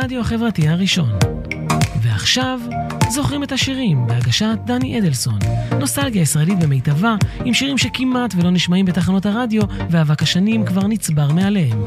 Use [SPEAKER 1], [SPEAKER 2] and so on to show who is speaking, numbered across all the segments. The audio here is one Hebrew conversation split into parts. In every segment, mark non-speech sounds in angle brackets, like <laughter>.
[SPEAKER 1] הרדיו החברתי הראשון. ועכשיו, זוכרים את השירים בהגשת דני אדלסון. נוסטלגיה ישראלית במיטבה, עם שירים שכמעט ולא נשמעים בתחנות הרדיו, ואבק השנים כבר נצבר מעליהם.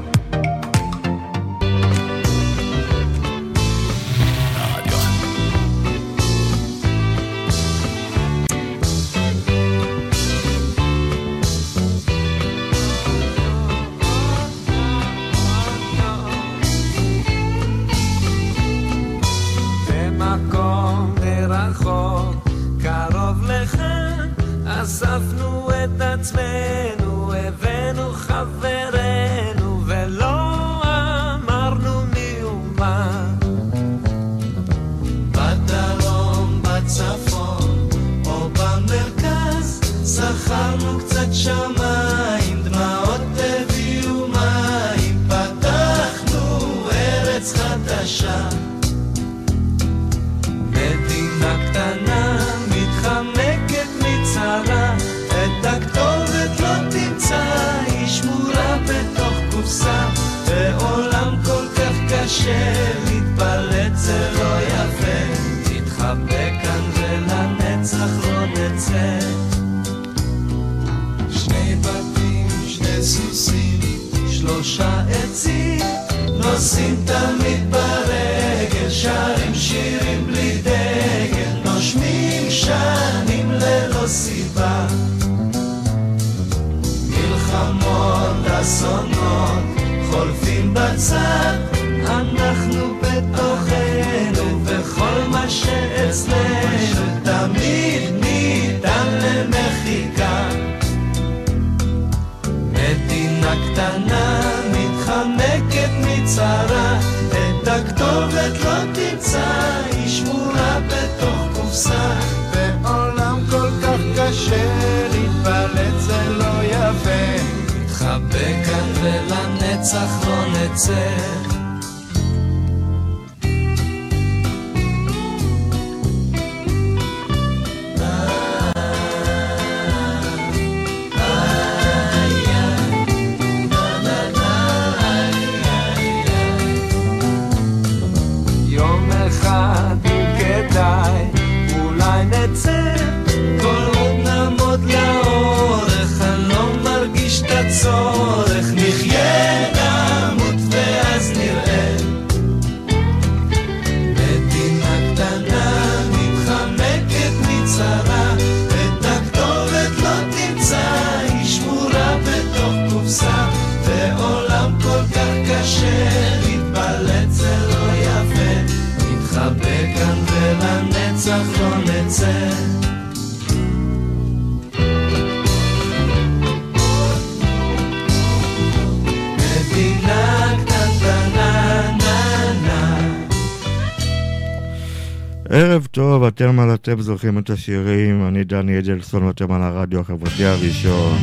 [SPEAKER 2] אתם זוכרים את השירים, אני דני אדלסון ואתם על הרדיו החברתי הראשון.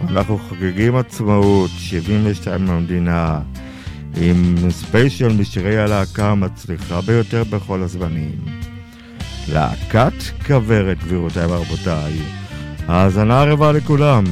[SPEAKER 2] אנחנו חוגגים עצמאות, 72 מהמדינה, עם ספיישל משירי הלהקה המצליחה ביותר בכל הזמנים. להקת כוורת, גבירותיי ורבותיי. האזנה ערבה לכולם.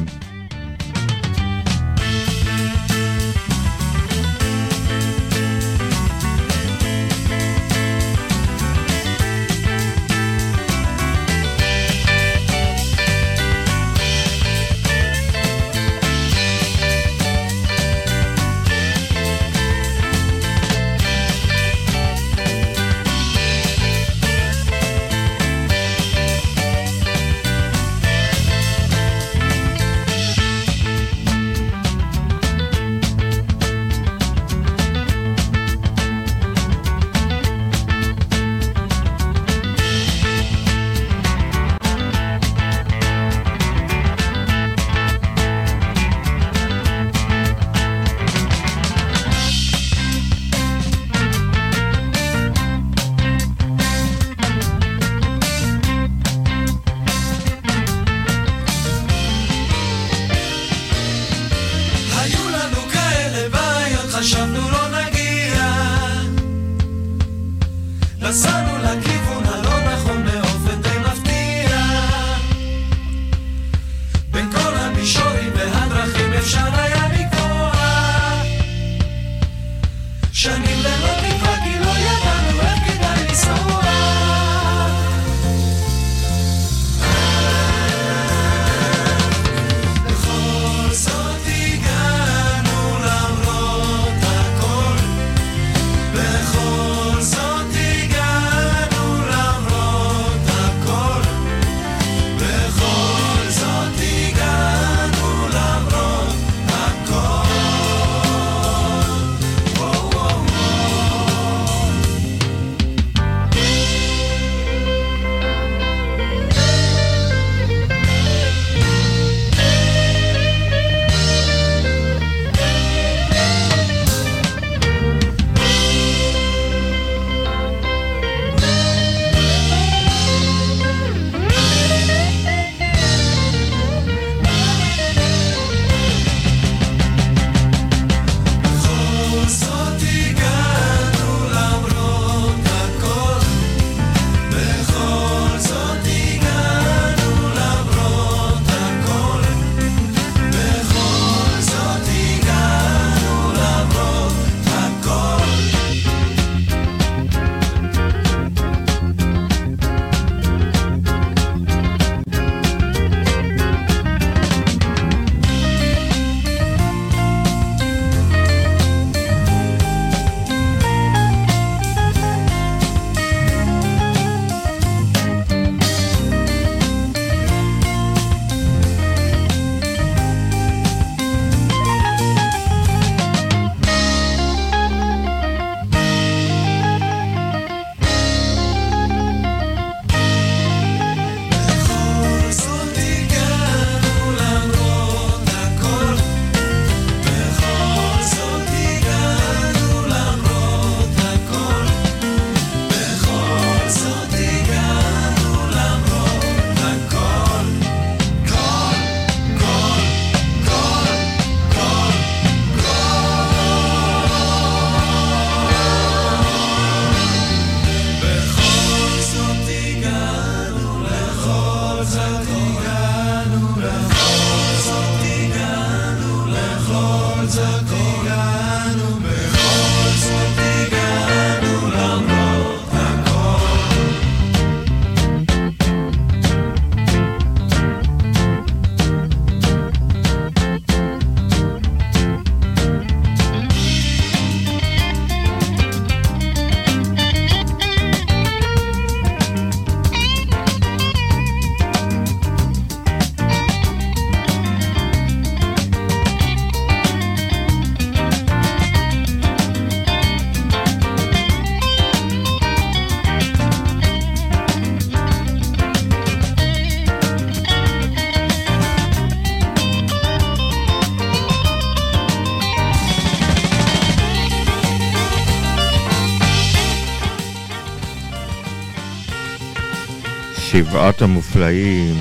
[SPEAKER 2] שבעת המופלאים.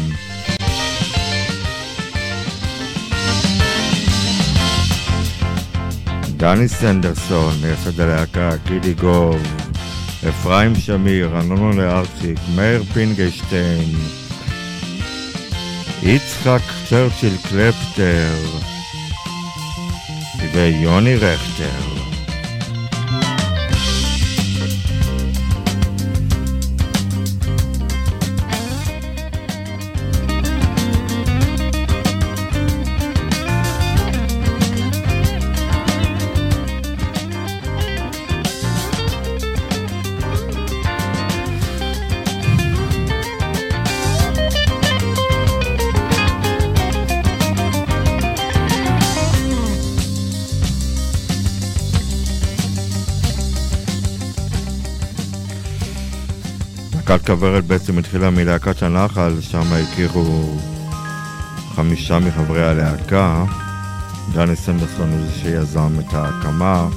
[SPEAKER 2] דני סנדרסון, מייסד הלהקה, גידי גוב, אפרים שמיר, אנונו לארצ'יק, מאיר פינגשטיין, יצחק צ'רצ'יל קלפטר ויוני רכטר. להקת כוורת בעצם התחילה מלהקת הנחל, שם הכירו חמישה מחברי הלהקה. דני סנדרסון הוא זה שיזם את ההקמה.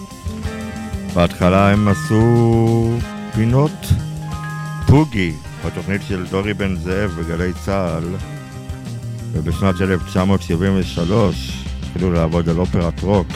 [SPEAKER 2] בהתחלה הם עשו פינות פוגי בתוכנית של דורי בן זאב בגלי צה"ל, ובשנת 1973 התחילו לעבוד על אופרת רוק.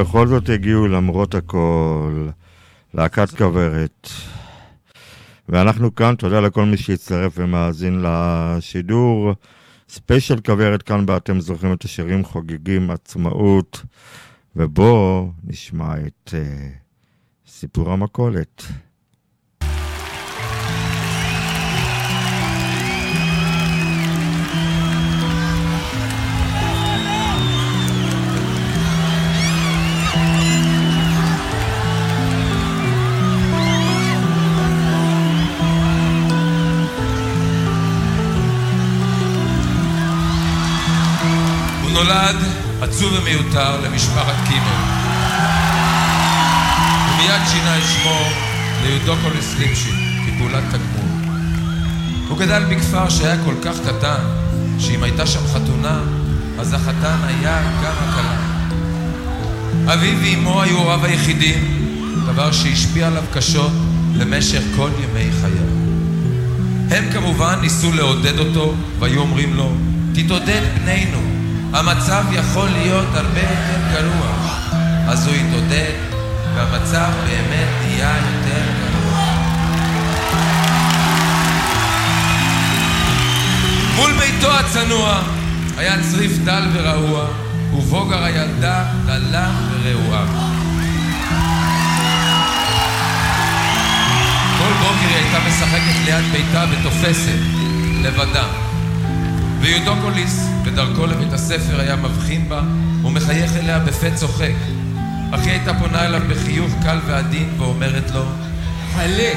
[SPEAKER 2] בכל זאת הגיעו למרות הכל, להקת כוורת. ואנחנו כאן, תודה לכל מי שהצטרף ומאזין לשידור. ספיישל כוורת כאן בה אתם זוכרים את השירים חוגגים עצמאות, ובואו נשמע את uh, סיפור המכולת.
[SPEAKER 3] נולד עצוב ומיותר למשפחת קימל. ומיד שינה את שמו ליודוקוליס ליפשיט, כפעולת תגמול. הוא גדל בכפר שהיה כל כך קטן, שאם הייתה שם חתונה, אז החתן היה גם הכלה. אביו ואמו היו הוריו היחידים, דבר שהשפיע עליו קשות למשך כל ימי חייו. הם כמובן ניסו לעודד אותו, והיו אומרים לו, תתעודד בנינו, המצב יכול להיות הרבה יותר גרוע. אז הוא התעודד, והמצב באמת נהיה יותר גרוע. מול ביתו הצנוע היה צריף דל ורעוע, ובוגר הילדה דלה ורעועה. כל בוקר היא הייתה משחקת ליד ביתה ותופסת, לבדה. ויודוקוליס, בדרכו לבית הספר, היה מבחין בה ומחייך אליה בפה צוחק. אך היא הייתה פונה אליו בחיוך קל ועדין ואומרת לו, חלק.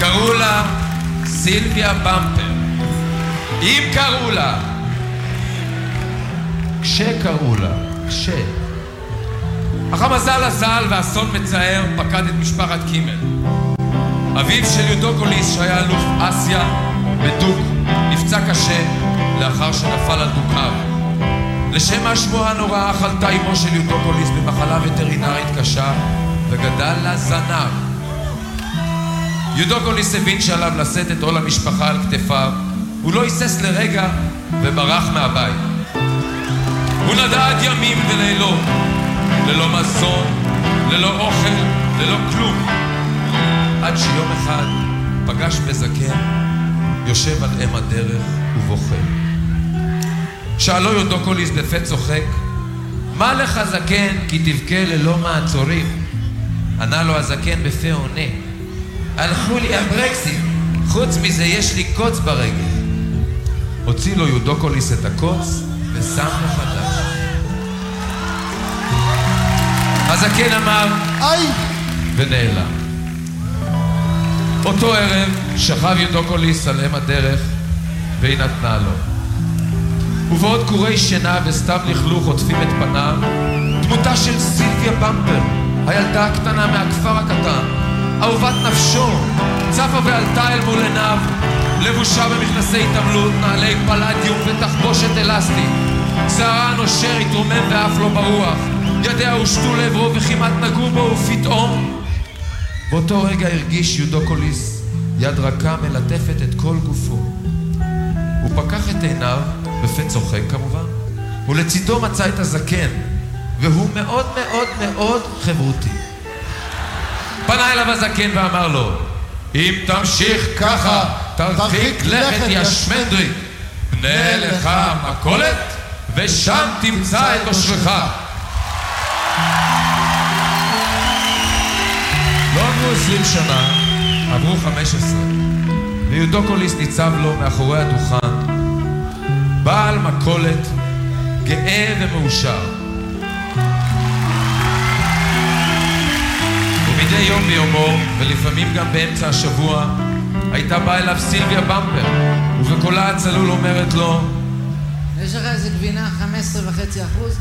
[SPEAKER 3] קראו לה סילביה במפר. אם קראו לה. כשקראו לה. כש. אך המזל הזל ואסון מצער פקד את משפחת קימל. אביו של יודוקוליס, שהיה אלוף אסיה, בדוק, נפצע קשה לאחר שנפל על דוכאיו. לשם השבועה הנוראה חלתה אמו של יודוקוליס במחלה וטרינרית קשה וגדל לה זנב. יודוקוליס הבין שעליו לשאת את עול המשפחה על כתפיו, הוא לא היסס לרגע וברח מהבית. הוא נדד ימים ולילות, ללא מזון, ללא אוכל, ללא כלום. עד שיום אחד פגש בזקן, יושב על אם הדרך ובוכה. שאלו יודוקוליס בפה צוחק, מה לך זקן כי תבכה ללא מעצורים? ענה לו הזקן בפה עונה, הלכו לי הברקסים, חוץ מזה יש לי קוץ ברגל. הוציא לו יודוקוליס את הקוץ ושם מחדש. הזקן אמר,
[SPEAKER 4] היי!
[SPEAKER 3] ונעלם. אותו ערב שכב יודוקוליס על אם הדרך והיא נתנה לו. ובעוד קורי שינה וסתיו לכלוך עוטפים את פניו, דמותה של סילביה במפר, הילדה הקטנה מהכפר הקטן, אהובת נפשו, צפה ועלתה אל מול עיניו, לבושה במכנסי התעמלות, נעלי פלדיום ותחבושת אלסטית. שערה נושר התרומם ואף לא ברוח, ידיה הושטו לעברו וכמעט נגעו בו, ופתאום באותו רגע הרגיש יודוקוליס יד רכה מלטפת את כל גופו. הוא פקח את עיניו, בפה צוחק כמובן, ולצידו מצא את הזקן, והוא מאוד מאוד מאוד חברותי. פנה אליו הזקן ואמר לו, אם תמשיך ככה, תרחיק לכת יא שמנדריק, בנה לך מכולת, ושם תמצא את אושרך. 20 שנה, עברו 15, ויהודו קוליס ניצב לו מאחורי הדוכן, בעל מכולת, גאה ומאושר. ומדי יום ביומו, ולפעמים גם באמצע השבוע, הייתה באה אליו סילביה במפר, ובקולה הצלול אומרת לו,
[SPEAKER 5] יש לך איזה גבינה 15.5 אחוז?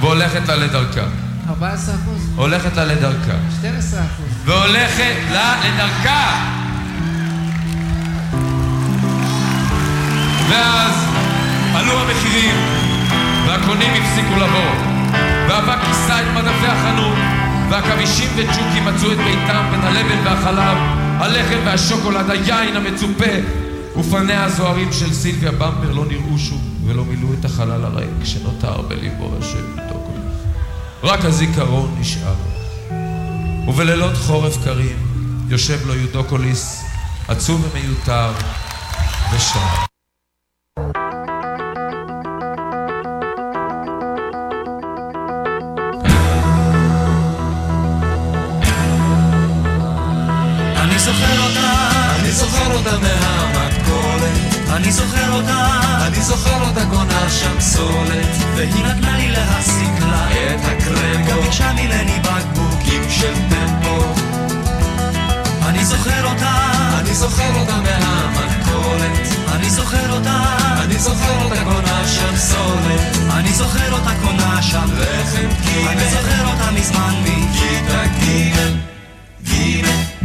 [SPEAKER 3] והולכת לה לדרכה.
[SPEAKER 5] 14 אחוז?
[SPEAKER 3] הולכת לה לדרכה.
[SPEAKER 5] 12 אחוז.
[SPEAKER 3] והולכת לה לדרכה. ואז עלו המחירים, והקונים הפסיקו לבוא, והאבק כיסה את מדפי החנות, והכבישים וג'וקים מצאו את ביתם בין הלבן והחלב, הלחם והשוקולד, היין המצופה, ופניה הזוהרים של סילביה במפר לא נראו שוב, ולא מילאו את החלל הריק שנותר בליבו דוקוליס. רק הזיכרון נשאר. ובלילות חורף קרים יושב לו יודוקוליס, עצוב ומיותר, ושר.
[SPEAKER 6] אני זוכר אותה, אני זוכר אותה מהמכולת, אני זוכר אותה, אני זוכר אותה קונה שם סולת, והיא נתנה זוכר אותה מהמכולת, אני זוכר אותה, אני זוכר אותה קונה שם סולת, אני זוכר אותה קונה שם לחם קיבל, אני זוכר אותה מזמן מכיתה גימל, גימל.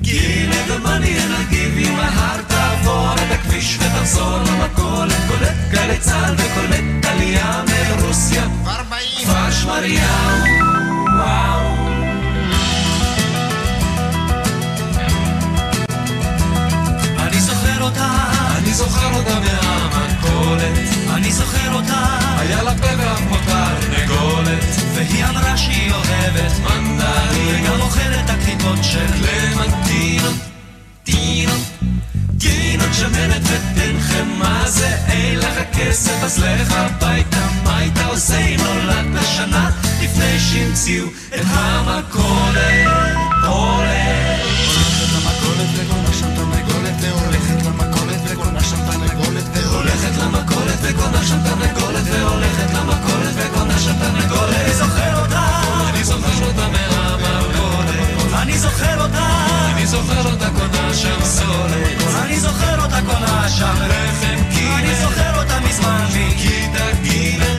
[SPEAKER 6] גילה ומאני נגיב אם ההר תעבור את הכביש ותחזור למכולת. קולט גלי צה"ל וקולט עלייה מרוסיה. כבר באים. כפר שמריהו. וואו אותה. אני זוכר אותה מהמכולת. אני זוכר אותה. היה לה פה ואף מותר נגולת. והיא אמרה שהיא אוהבת מנדרים וגם אוכלת הקליפות של קלמנטינות טינות גינות שמנת ותן חמאה זה? אין לך כסף אז לך הביתה. מה היית עושה אם נולדת שנה לפני שהמציאו את המכולת שם תרנגולת והולכת למכולת וקונה שם תרנגולת. אני זוכר אותה. אני זוכר אותה מהמכולת. אני זוכר אותה. אני זוכר אותה קונה שם סולת. אני זוכר אותה קונה שם לחם קימל. אני זוכר אותה מזמן מכיתה גימל.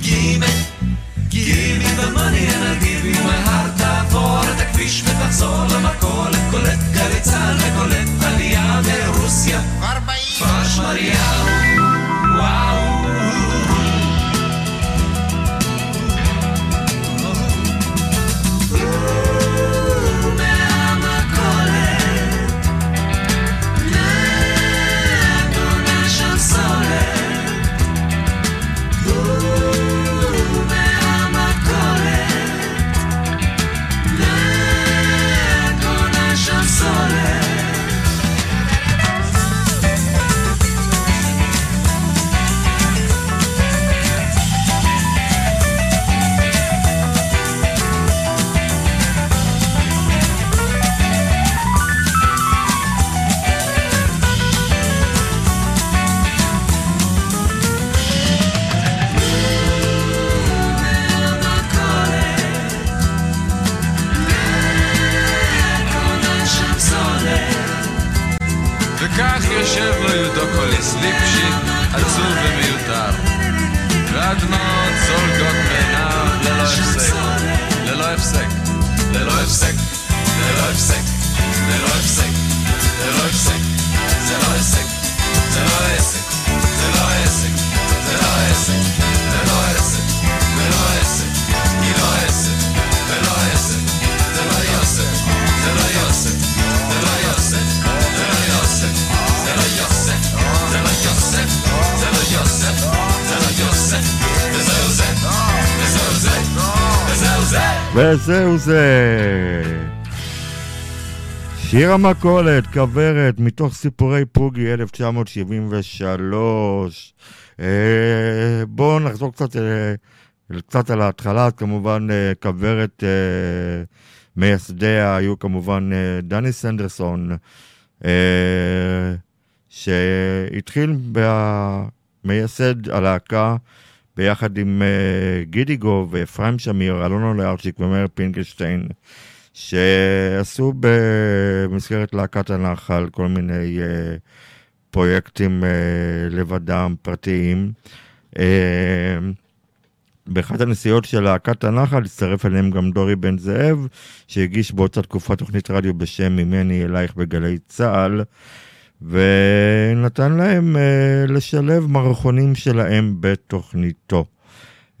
[SPEAKER 6] גימל. גימל במאני אנגיבי מהר תעבור את הכביש ותחזור
[SPEAKER 3] למכולת. קולט גלי צה"ל וקולט עלייה מרוסיה. כבר בעיר. פרש מריהו. וואו. וזהו זה.
[SPEAKER 2] שיר המכולת, כוורת, מתוך סיפורי פוגי 1973. אה, בואו נחזור קצת, אה, קצת על ההתחלה, כמובן אה, כוורת, מייסדיה היו כמובן דני סנדרסון, שהתחיל במייסד הלהקה ביחד עם אה, גידיגו ואפרים שמיר, אלונו לארצ'יק ומאיר פינקלשטיין, שעשו במסגרת להקת הנחל כל מיני אה, פרויקטים אה, לבדם, פרטיים. אה, באחת הנסיעות של להקת הנחל הצטרף אליהם גם דורי בן זאב, שהגיש באותה תקופה תוכנית רדיו בשם ממני אלייך בגלי צה"ל, ונתן להם אה, לשלב מערכונים שלהם בתוכניתו.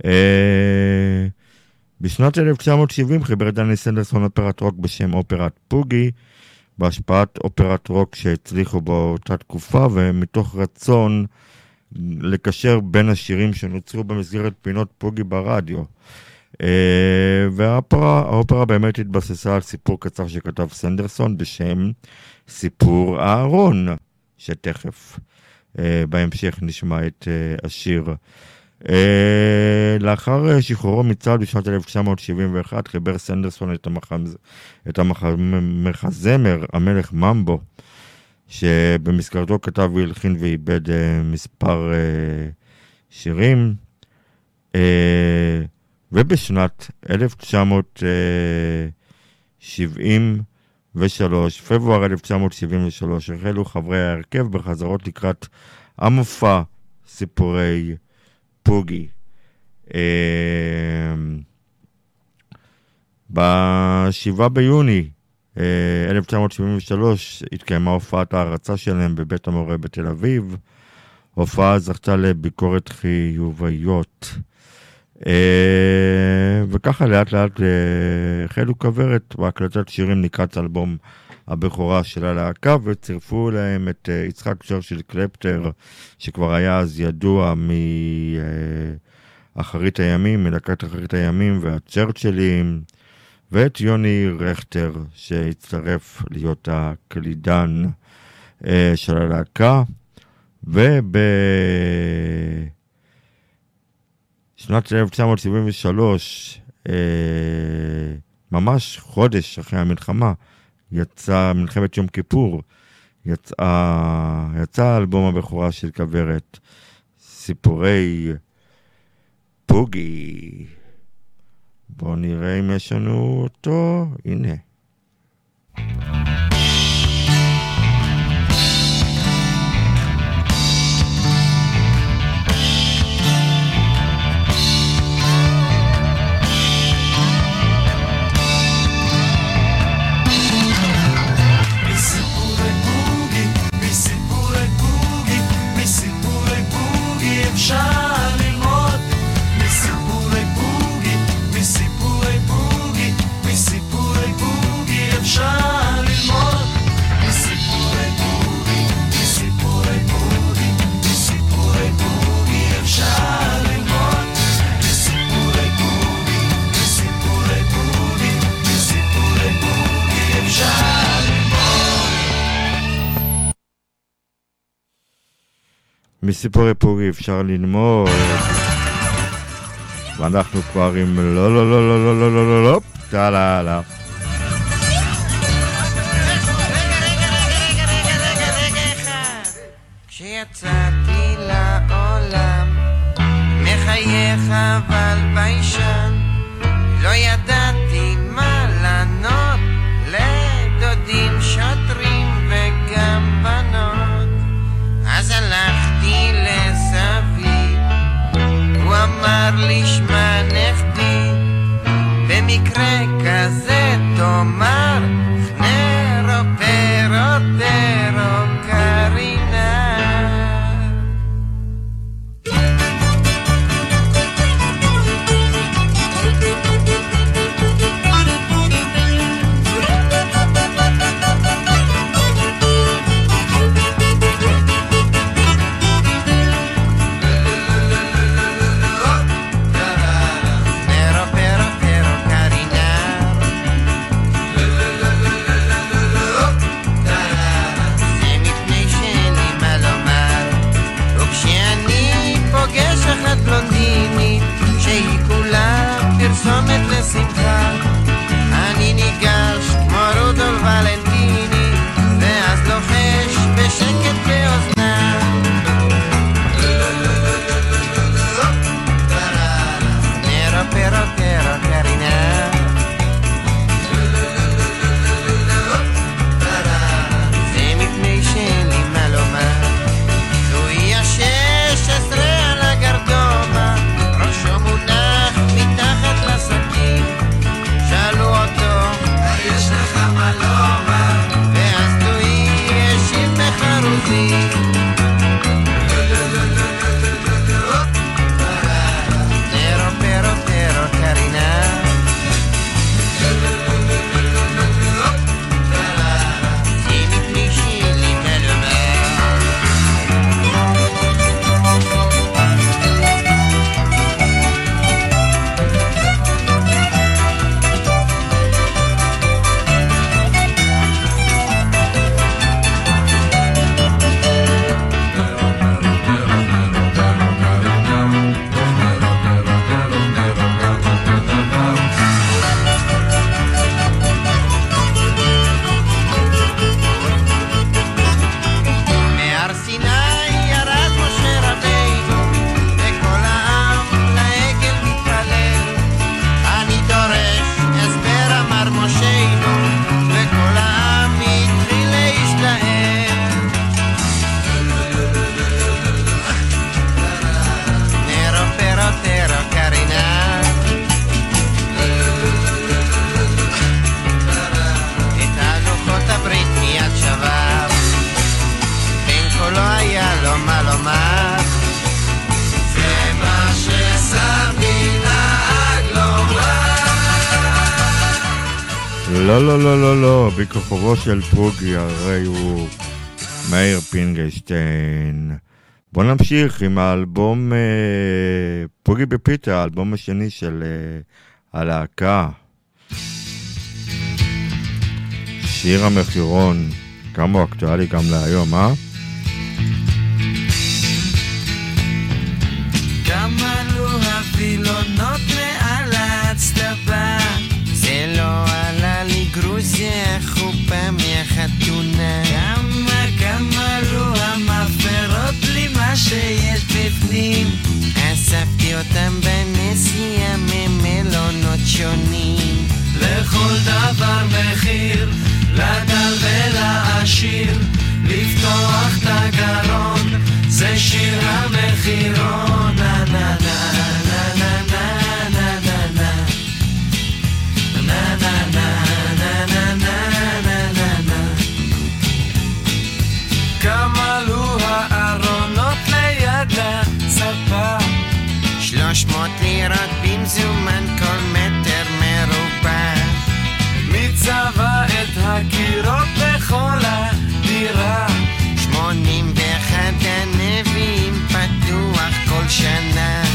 [SPEAKER 2] אה, בשנת 1970 חיבר דני סנדרסון אופרת רוק בשם אופרת פוגי, בהשפעת אופרת רוק שהצליחו באותה תקופה, ומתוך רצון לקשר בין השירים שנוצרו במסגרת פינות פוגי ברדיו. אה, והאופרה באמת התבססה על סיפור קצר שכתב סנדרסון בשם סיפור אהרון, שתכף אה, בהמשך נשמע את אה, השיר. לאחר שחרורו מצה"ל בשנת 1971 חיבר סנדרסון את, המחז... את המחזמר המלך ממבו שבמסגרתו כתב והלחין ואיבד uh, מספר uh, שירים, uh, ובשנת 1973, פברואר 1973, החלו חברי ההרכב בחזרות לקראת המופע סיפורי פוגי. Uh, ב-7 ביוני 1973 התקיימה הופעת ההרצה שלהם בבית המורה בתל אביב. הופעה זכתה לביקורת חיוביות. וככה לאט לאט החלו כוורת בהקלטת שירים לקראת אלבום הבכורה של הלהקה, וצירפו להם את יצחק צ'רשיל קלפטר, שכבר היה אז ידוע מאחרית הימים, מלהקת אחרית הימים והצ'רצ'לים. ואת יוני רכטר, שהצטרף להיות הקלידן אה, של הלהקה, ובשנת 1973, אה, ממש חודש אחרי המלחמה, יצא מלחמת יום כיפור, יצא, יצא אלבום הבכורה של כוורת, סיפורי פוגי. בואו נראה אם יש לנו אותו. הנה. מסיפורי פורי אפשר ללמוד. ואנחנו כבר עם לא לא לא לא לא לא לא לא לא טלה לא
[SPEAKER 4] כשיצאתי לעולם מחייך אבל ביישן אפשר לשמה נכדי, במקרה כזה תאמר
[SPEAKER 2] לא, בכוכבו של פוגי, הרי הוא מאיר פינגלשטיין. בואו נמשיך עם האלבום אה, פוגי בפיתה, האלבום השני של אה, הלהקה. שיר המחירון, כמה הוא אקטואלי גם להיום, אה?
[SPEAKER 4] מעל האצטבה זה לא עלה לי גרוזיה חופה מהחתונה. כמה כמה עלו המאפרות בלי מה שיש בפנים. אספתי אותם בנסיעה ממלונות שונים.
[SPEAKER 1] לכל דבר מחיר, לדל ולעשיר, לפתוח את הגרון, זה שיר המחירון, נה נה נה
[SPEAKER 4] 300 לירות במזומן כל מטר מרובע.
[SPEAKER 1] מי צבע את הקירות לכל הדירה?
[SPEAKER 4] 81 הנביאים פתוח כל שנה.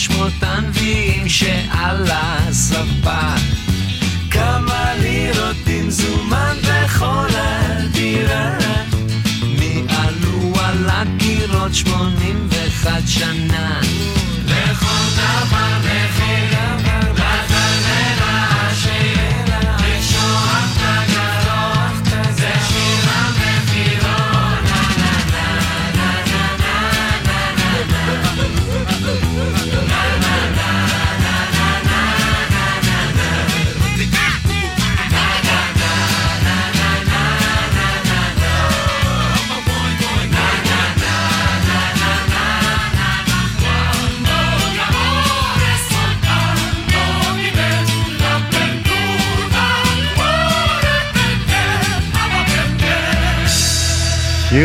[SPEAKER 1] שמות הנביאים שעל הספה. כמה לירות עם זומן בכל הדירה. מי עלו על הקירות 81 שנה. לכל דבר מחיר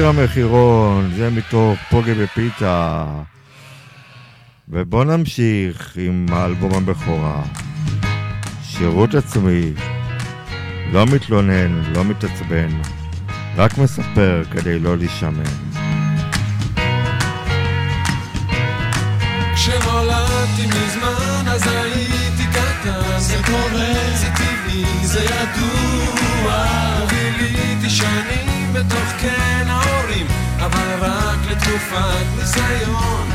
[SPEAKER 1] שיר המחירון,
[SPEAKER 2] זה מתוך פוגי בפיתה. ובואו נמשיך עם האלבום הבכורה. שירות עצמי, לא מתלונן, לא מתעצבן, רק מספר כדי לא להישמן.
[SPEAKER 3] כשנולדתי מזמן אז הייתי קטן זה קורה, זה טבעי, זה ידוע וביליתי שנים בתוך קן ההורים אבל רק לתקופת ניסיון.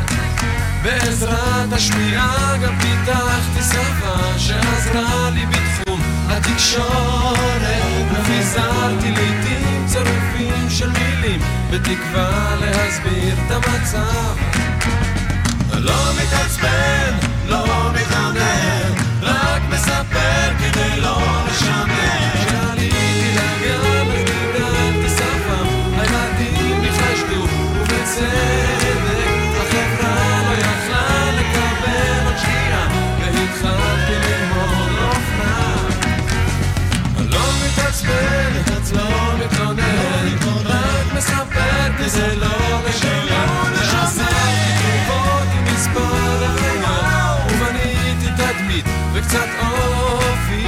[SPEAKER 3] בעזרת השמיעה גם פיתחתי שפה שעזרה לי בתחום התקשורת. ופיזרתי לעיתים צירופים של מילים בתקווה להסביר את המצב. לא מתעצבן, לא מתענן, רק מספר כדי לא לשמן. כדי לא לשמן. ועשיתי תגובות עם מספר החיות, ובניתי תדמית וקצת אופי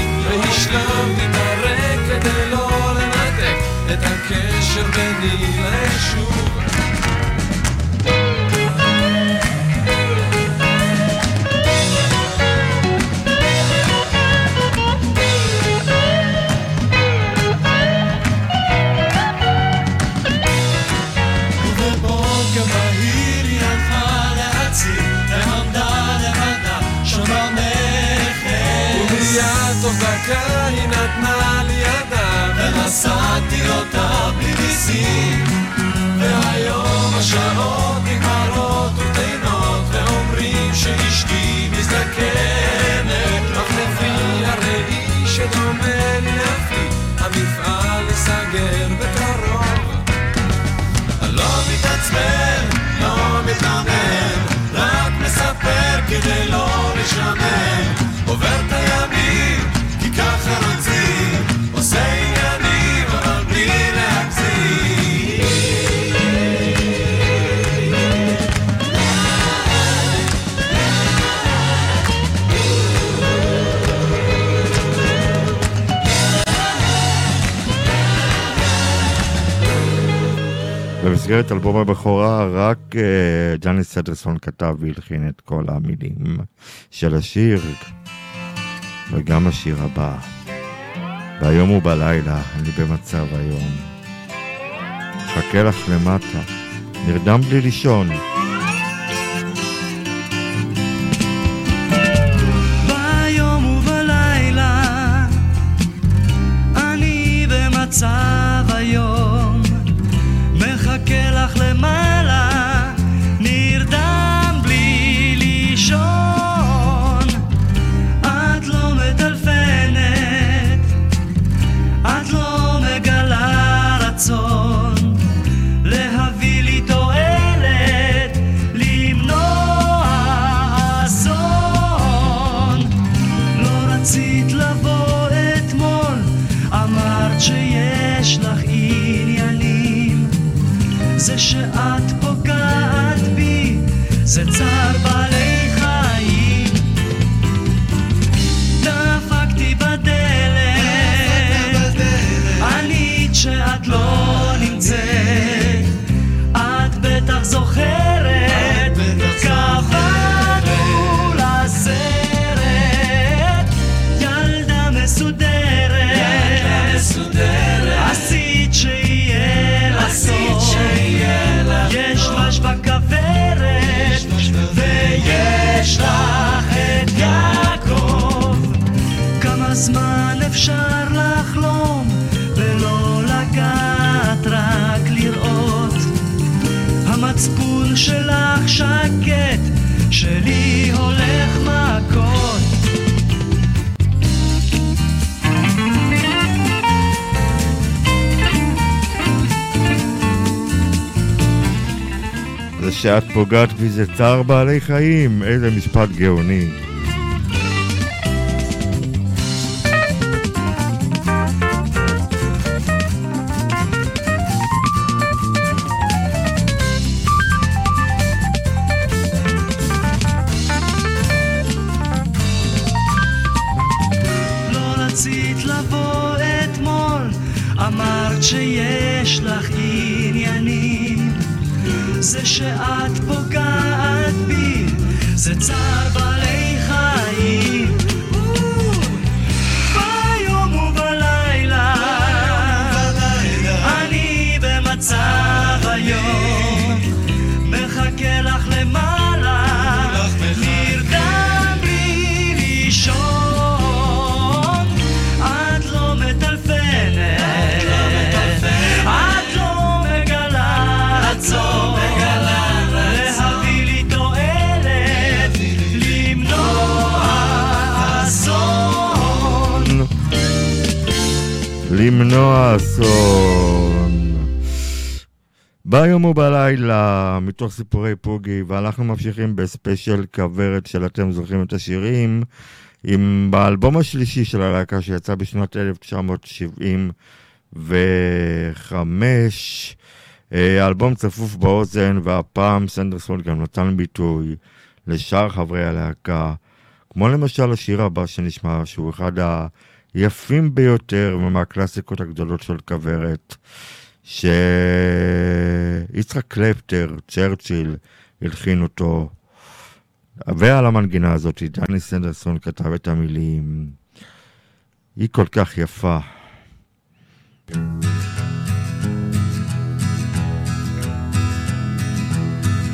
[SPEAKER 3] השלמתי את הריק כדי לא לנתק את הקשר ביני ליישוב.
[SPEAKER 6] ונשאתי אותה בלי ניסים,
[SPEAKER 3] והיום השעות נגמרות וטעינות ואומרים שאשתי מזדקנת אך לפי הראי שדומה לי לפי המפעל ייסגר בקרוב
[SPEAKER 6] אני לא מתעצבן, לא מתלונן, רק מספר כדי לא לשעמם.
[SPEAKER 2] במסגרת אלבום הבכורה, רק uh, ג'אניס סדרסון כתב והלחין את כל המילים של השיר, וגם השיר הבא. ביום ובלילה, אני במצב היום. חכה לך למטה, נרדם בלי לישון.
[SPEAKER 6] זה שלך שקט, שלי הולך מכות.
[SPEAKER 2] זה שאת פוגעת בי זה צער בעלי חיים, איזה משפט גאוני. לילה מתוך סיפורי פוגי, ואנחנו ממשיכים בספיישל כוורת של אתם זוכרים את השירים, עם האלבום השלישי של הלהקה שיצא בשנת 1975. אה, האלבום צפוף באוזן, והפעם סנדרסון גם נתן ביטוי לשאר חברי הלהקה, כמו למשל השיר הבא שנשמע, שהוא אחד
[SPEAKER 3] היפים ביותר מהקלאסיקות הגדולות של כוורת. שיצחק קלפטר, צ'רצ'יל, הלחין אותו. ועל המנגינה הזאת, דני סנדרסון כתב את המילים. היא כל כך יפה.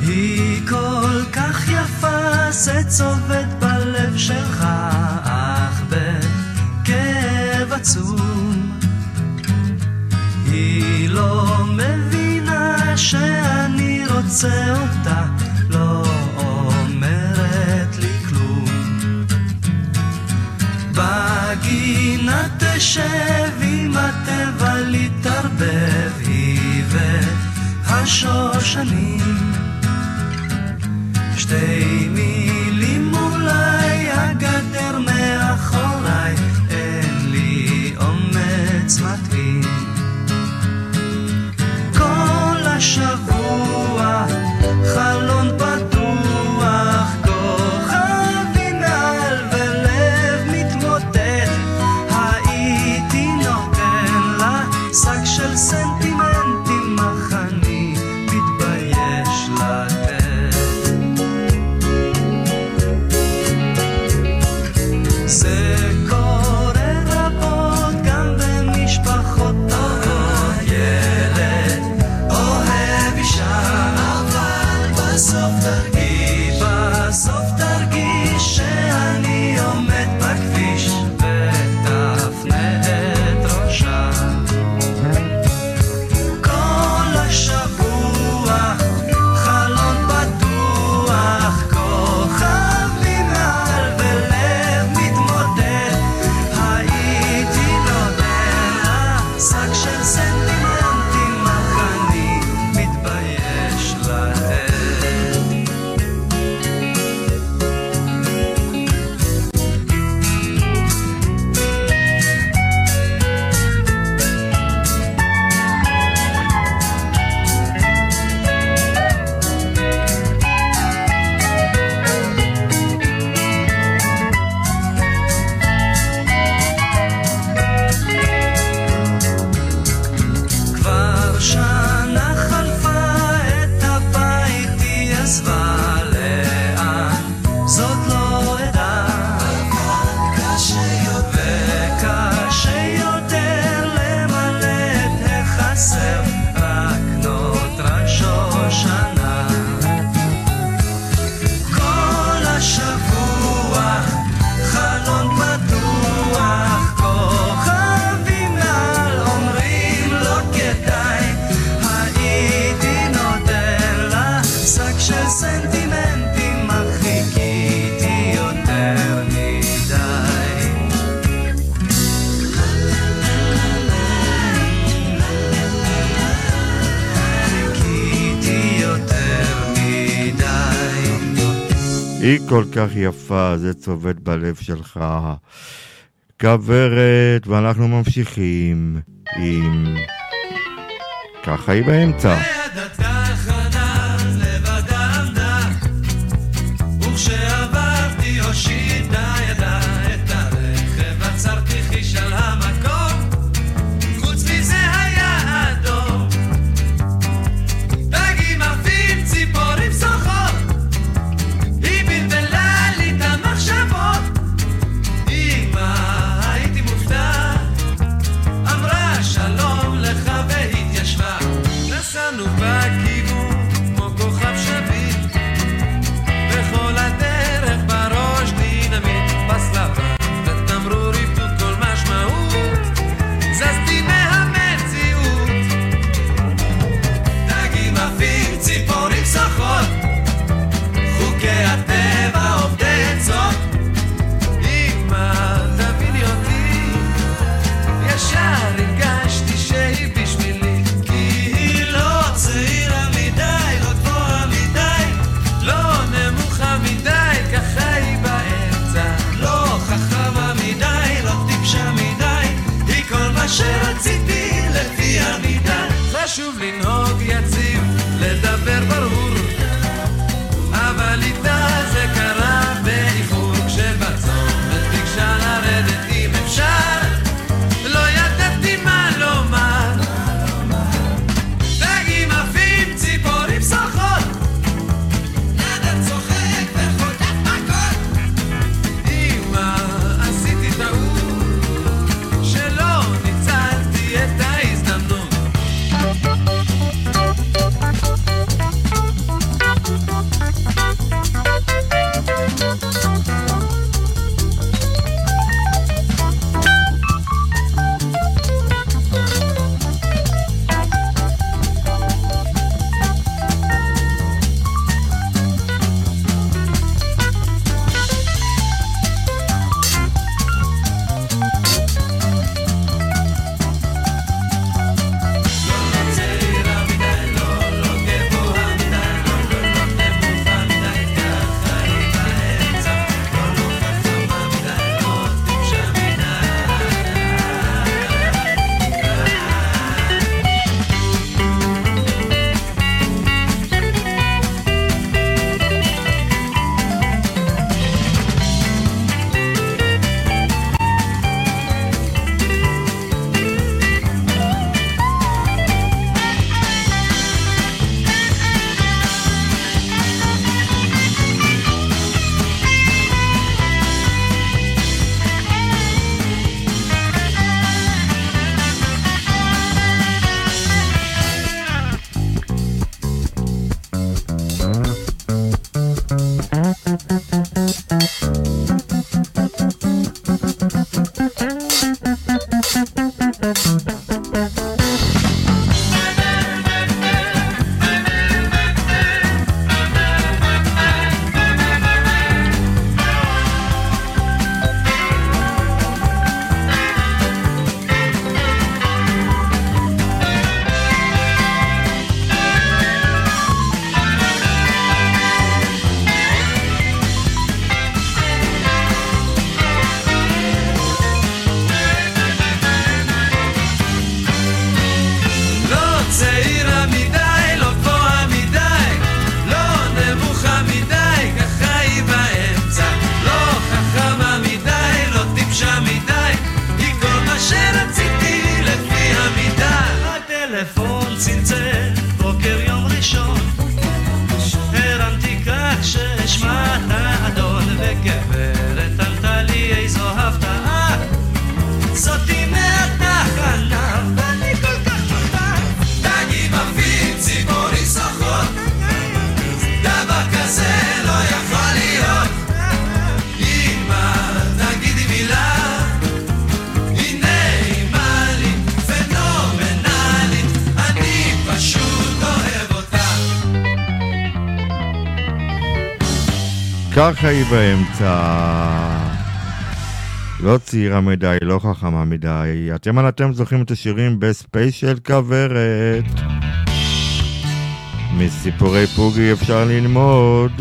[SPEAKER 6] היא כל כך יפה, זה צובט בלב שלך, אך בכאב עצום. היא לא מבינה שאני רוצה אותה, לא אומרת לי כלום. בגינה תשב עם הטבע להתערבב, היא והשושנים. שתי מילים crush of כל
[SPEAKER 3] כך יפה, זה צובט בלב שלך. כוורת, ואנחנו ממשיכים עם... ככה היא באמצע.
[SPEAKER 6] באמצע. לא
[SPEAKER 2] צעירה מדי, לא חכמה מדי. אתם על אתם זוכרים את השירים בספיישל כוורת. מסיפורי פוגי אפשר ללמוד.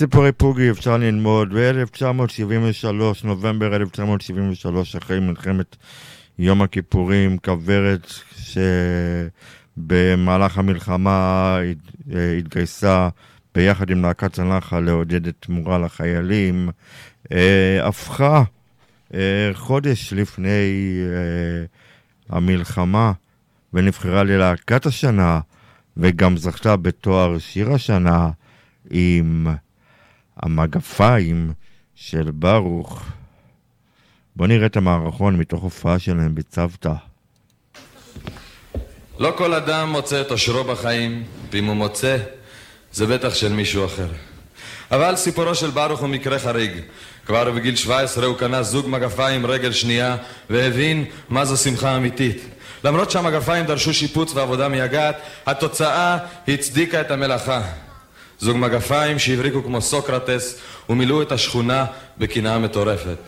[SPEAKER 2] מסיפורי פוגי אפשר ללמוד ב-1973, נובמבר 1973, אחרי מלחמת יום הכיפורים, כוורת שבמהלך המלחמה התגייסה ביחד עם להקת צלחה לעודד את תמורה לחיילים, אה, הפכה אה, חודש לפני אה, המלחמה ונבחרה ללהקת השנה וגם זכתה בתואר שיר השנה עם המגפיים של ברוך. בוא נראה את המערכון מתוך הופעה שלהם בצוותא.
[SPEAKER 7] לא כל אדם מוצא את אושרו בחיים, ואם הוא מוצא, זה בטח של מישהו אחר. אבל סיפורו של ברוך הוא מקרה חריג. כבר בגיל 17 הוא קנה זוג מגפיים רגל שנייה, והבין מה זו שמחה אמיתית. למרות שהמגפיים דרשו שיפוץ ועבודה מייגעת, התוצאה הצדיקה את המלאכה. זוג מגפיים שהבריקו כמו סוקרטס ומילאו את השכונה בקנאה מטורפת.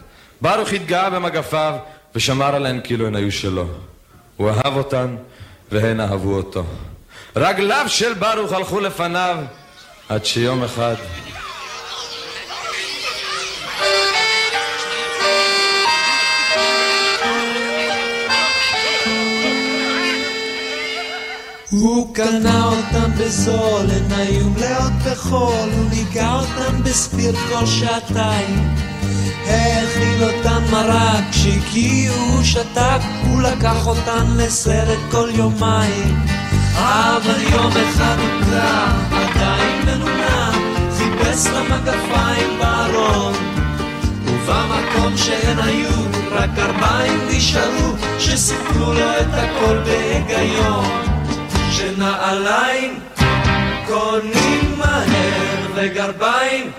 [SPEAKER 7] ברוך התגאה במגפיו ושמר עליהן כאילו הן היו שלו. הוא אהב אותן והן אהבו אותו. רגליו של ברוך הלכו לפניו עד שיום אחד
[SPEAKER 1] הוא קנה אותם בזול, הן היו מלאות בחול, הוא ניגע אותם בספיר כל שעתיים. האכיל אותן מרק, כשהגיעו הוא שתק, הוא לקח אותן לסרט כל יומיים. אבל יום אחד הוא קרא, עדיין מנונה, חיפש למגפיים בארון. ובמקום שהן היו, רק ארבעים נשארו, שסיפרו לו את הכל בהיגיון. שנעליים קונים מהר וגרביים.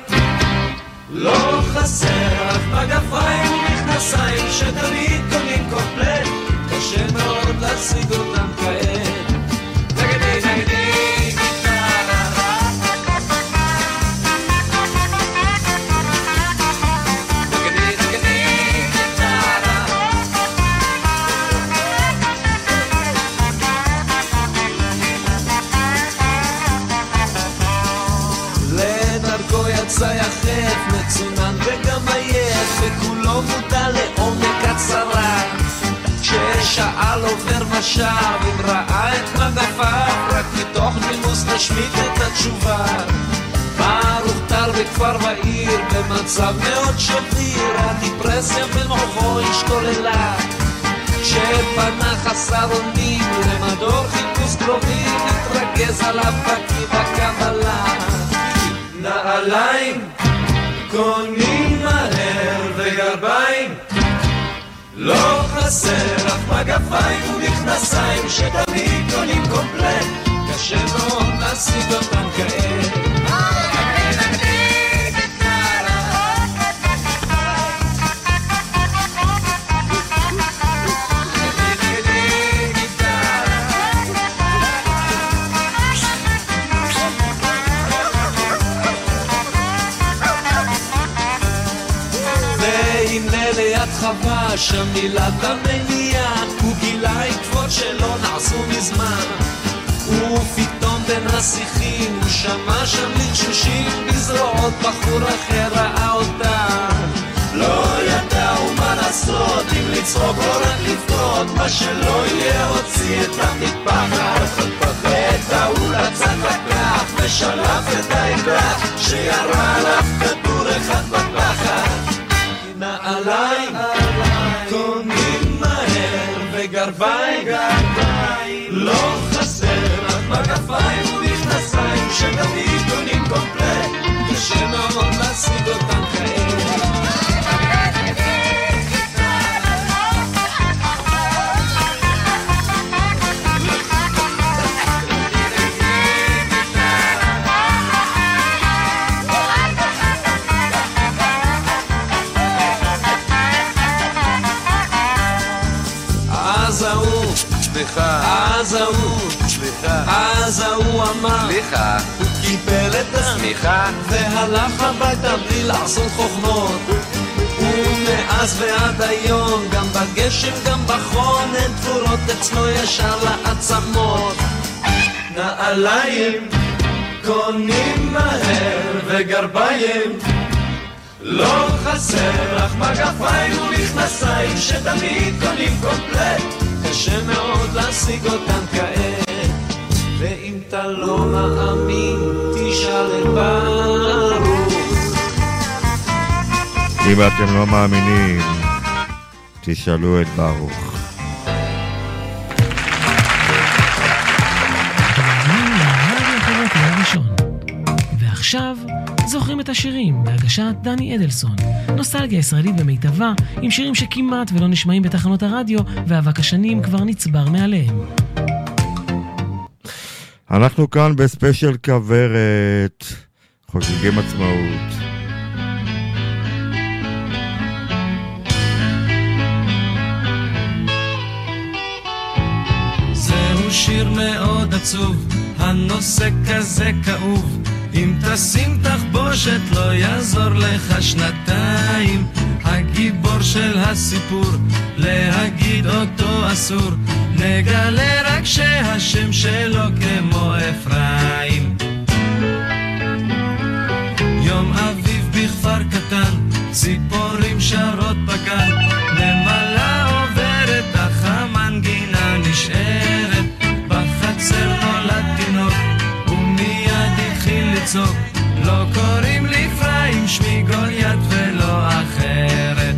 [SPEAKER 1] לא חסר, אף מגפיים ומכנסיים שתמיד קונים קומפלט. קשה מאוד להשיג אותם כעת כששאל עובר ושב, אם ראה את מגפיו, רק מתוך נימוס נשמיט את התשובה. ברוך טר בכפר ועיר, במצב מאוד שביר, הדיפרסיה במוחו השתוללה. כשפנה חסר אונים, למדור חיפוש קרובים, התרגז עליו פקיד הקבלה. נעליים קונים מהר וגרביים לא חסר אף מגפיים ומכנסיים שתמיד קונים קומפלט. קשה מאוד להשיג אותם כעת חווה שם מילת המניעה הוא גילה עקבות שלא נעשו מזמן. ופתאום בין השיחים הוא שמע שם לחשושים בזרועות בחור אחר ראה אותה לא ידעו מה לעשות אם לצחוק או רק לבכות מה שלא יהיה הוציא את המטפחת את ההוא לצד לקח ושלף את האקדח שירה עליו כדור אחד בפחד
[SPEAKER 6] נעליים, קונים מהר וגרביים, לא חסר רק מגפיים ומכנסיים. שתמיד קונים קומפלט, קשה מאוד להשיג אותם אז ההוא אמר,
[SPEAKER 7] סליחה,
[SPEAKER 6] הוא קיבל את
[SPEAKER 7] סליחה,
[SPEAKER 6] והלך הביתה בלי לעשות חוכמות. ומאז ועד היום, גם בגשם, גם בחון, הן תפורות אצלו ישר לעצמות. נעליים קונים מהר וגרביים. לא חסר לך מגפיים ומכנסיים שתמיד קונים קומפלט. קשה מאוד להשיג אותם כעת ואם אתה לא מאמין תשאל את ברוך
[SPEAKER 2] אם אתם לא מאמינים, תשאלו את ברוך.
[SPEAKER 1] ועכשיו, זוכרים את השירים בהגשת דני אדלסון. נוסטלגיה ישראלית במיטבה, עם שירים שכמעט ולא נשמעים בתחנות הרדיו, ואבק השנים כבר נצבר מעליהם.
[SPEAKER 2] אנחנו כאן בספיישל כוורת, חוגגים עצמאות.
[SPEAKER 6] שיר מאוד עצוב, הנושא כזה כאוב. אם תשים תחבושת לא יעזור לך שנתיים. הגיבור של הסיפור, להגיד אותו אסור. נגלה רק שהשם שלו כמו אפרים. יום אביב בכפר קטן, ציפורים שרות בגן, נמלה עוברת, אך המנגינה נשארת. בחצר לצעוק, לא קוראים לי אפרים, שמי גוליית ולא אחרת.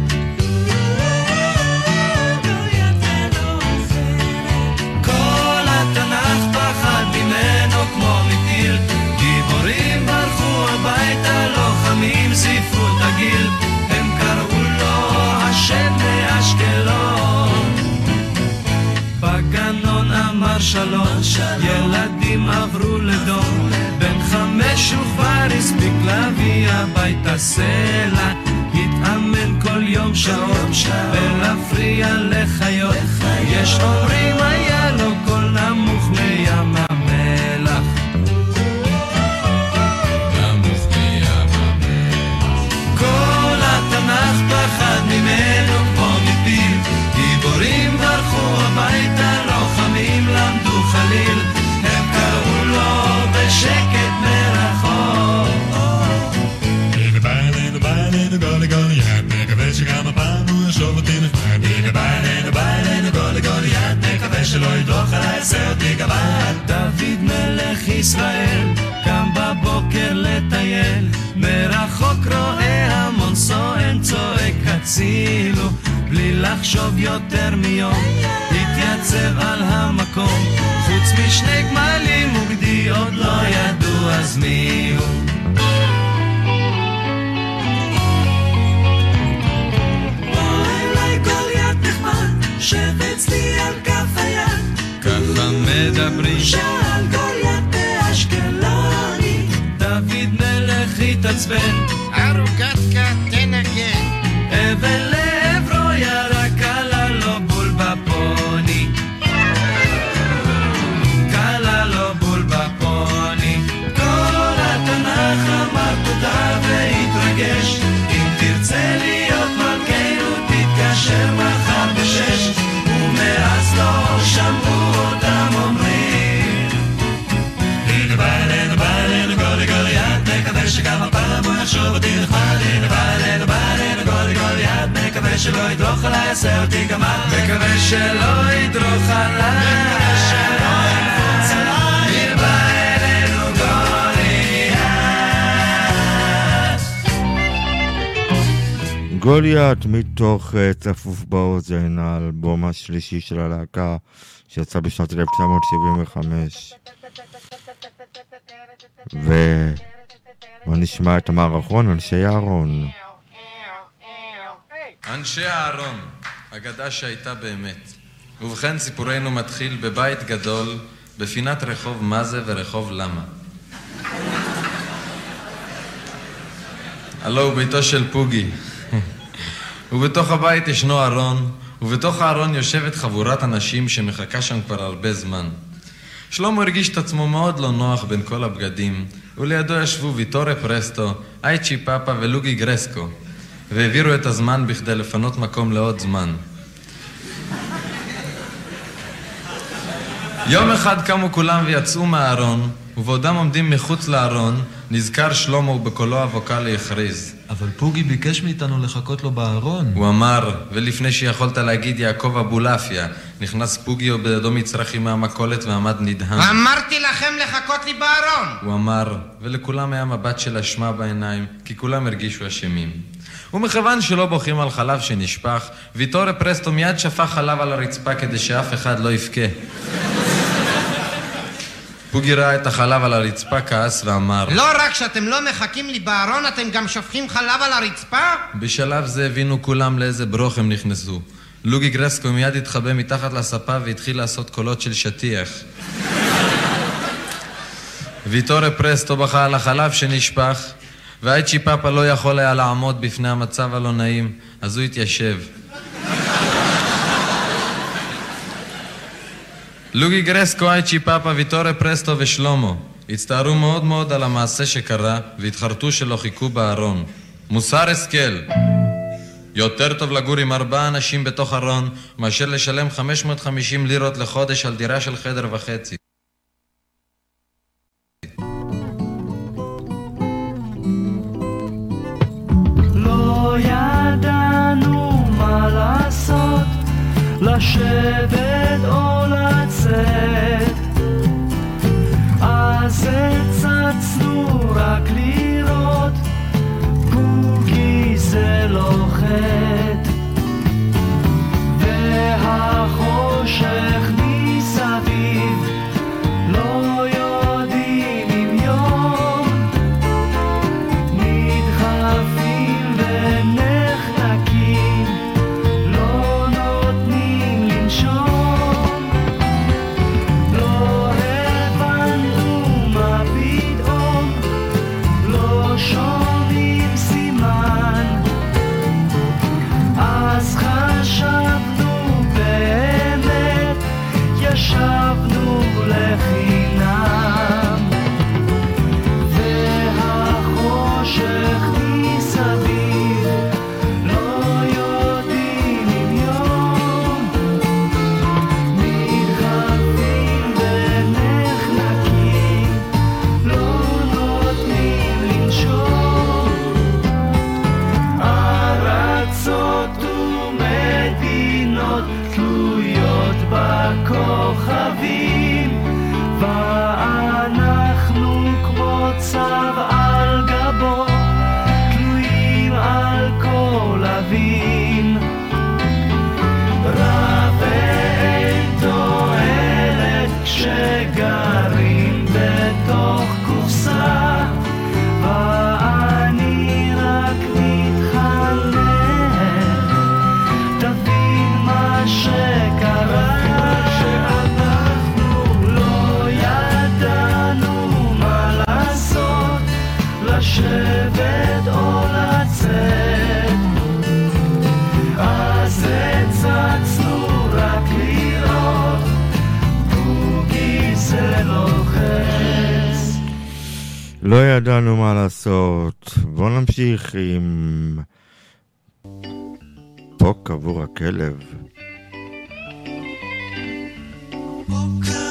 [SPEAKER 6] כל התנ"ך פחד ממנו כמו מטיל. גיבורים ברחו הביתה, לוחמים זיפו את הגיל. הם קראו לו השם מאשקלון בגנון אמר שלום, ילדים עברו לדום. בן חמש הוא הספיק להביא הביתה סלע התאמן כל יום שעות ולהפריע לחיות. יש אומרים היה לו? קול נמוך מים מלך ישראל קם בבוקר לטייל. מרחוק רואה המון סואן צועק הצילו בלי לחשוב יותר מיום. התייצב על המקום חוץ משני גמלים וגדי עוד לא ידעו אז מי הוא. שב אצלי על כף היד. ככה מדברים. שאל גוליית התעצבן
[SPEAKER 4] ארוכתקה תנגן
[SPEAKER 6] אבן לעברו ירק עלה לו בול בפוני. קלה לו בול בפוני. כל התנ"ך אמר תודה והתרגש. אם תרצה להיות מלכנו תתקשר מחר בשש. ומאז לא שמעו שלא ידרוך עליי, יעשה אותי גמד. מקווה שלא ידרוך עליי. מקווה גוליית.
[SPEAKER 2] גוליית מתוך אה, צפוף באוזן, האלבום השלישי של הלהקה שיצא בשנת 1975. ובוא נשמע את המערכון, אנשי אהרון.
[SPEAKER 7] אנשי אהרון, אגדה שהייתה באמת. ובכן, סיפורנו מתחיל בבית גדול, בפינת רחוב מה זה ורחוב למה. הלו הוא ביתו של פוגי. ובתוך הבית ישנו ארון, ובתוך הארון יושבת חבורת אנשים שמחכה שם כבר הרבה זמן. שלמה הרגיש את עצמו מאוד לא נוח בין כל הבגדים, ולידו ישבו ויטורי פרסטו, אייצ'י פאפה ולוגי גרסקו, והעבירו את הזמן בכדי לפנות מקום לעוד זמן. יום אחד קמו כולם ויצאו מהארון, ובעודם עומדים מחוץ לארון, נזכר שלמה ובקולו הווקאלי הכריז.
[SPEAKER 8] אבל פוגי ביקש מאיתנו לחכות לו בארון.
[SPEAKER 7] הוא אמר, ולפני שיכולת להגיד יעקב אבולעפיה, נכנס פוגי ובידו מצרכים מהמכולת ועמד נדהם.
[SPEAKER 9] אמרתי לכם לחכות לי בארון!
[SPEAKER 7] הוא אמר, ולכולם היה מבט של אשמה בעיניים, כי כולם הרגישו אשמים. ומכיוון שלא בוכים על חלב שנשפך, ויטורי פרסטו מיד שפך חלב על הרצפה כדי שאף אחד לא יבכה. פוגי ראה את החלב על הרצפה, כעס ואמר
[SPEAKER 9] לא רק שאתם לא מחכים לי בארון, אתם גם שופכים חלב על הרצפה?
[SPEAKER 7] בשלב זה הבינו כולם לאיזה ברוך הם נכנסו. לוגי גרסקו מיד התחבא מתחת לספה והתחיל לעשות קולות של שטיח. ויטורי פרסטו בכה על החלב שנשפך, והאייצ'י פאפה לא יכול היה לעמוד בפני המצב הלא נעים, אז הוא התיישב. לוגי גרסקו, אייצ'י פאפה, ויטורי פרסטו ושלומו הצטערו מאוד מאוד על המעשה שקרה והתחרטו שלא חיכו בארון. מוסר השכל יותר טוב לגור עם ארבעה אנשים בתוך ארון מאשר לשלם 550 לירות לחודש על דירה של חדר וחצי.
[SPEAKER 6] לשבת או לצאת. אז הצצנו רק לראות, פוגי זה לא ידענו מה לעשות.
[SPEAKER 2] בואו נמשיך עם פוק עבור הכלב.
[SPEAKER 9] לא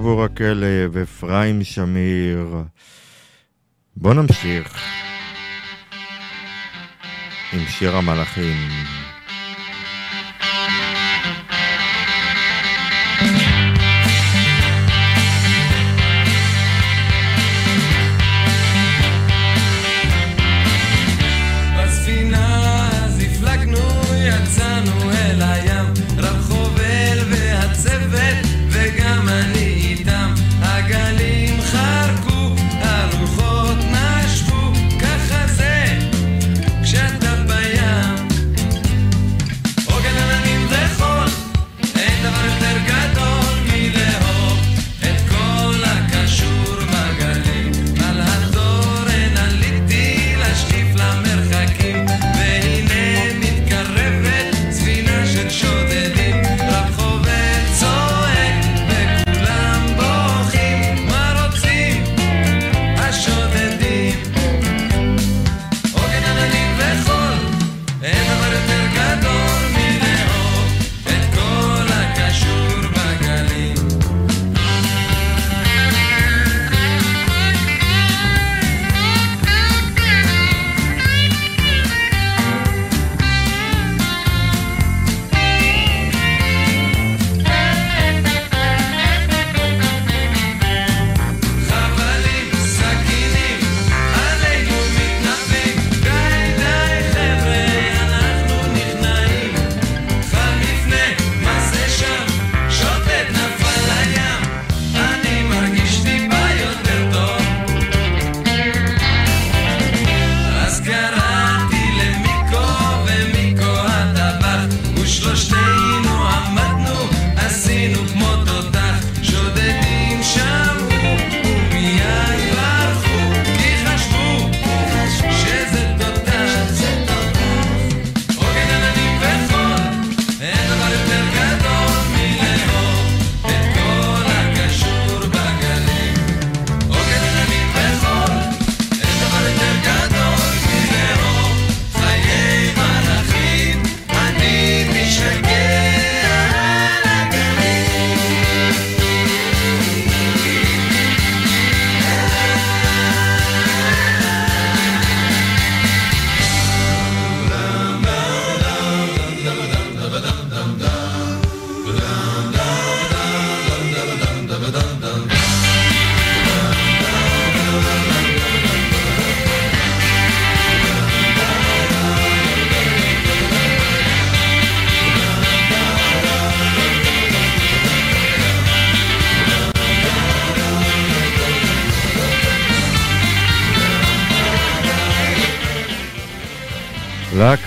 [SPEAKER 3] עבור הכלב, אפרים שמיר. בואו נמשיך עם שיר המלאכים.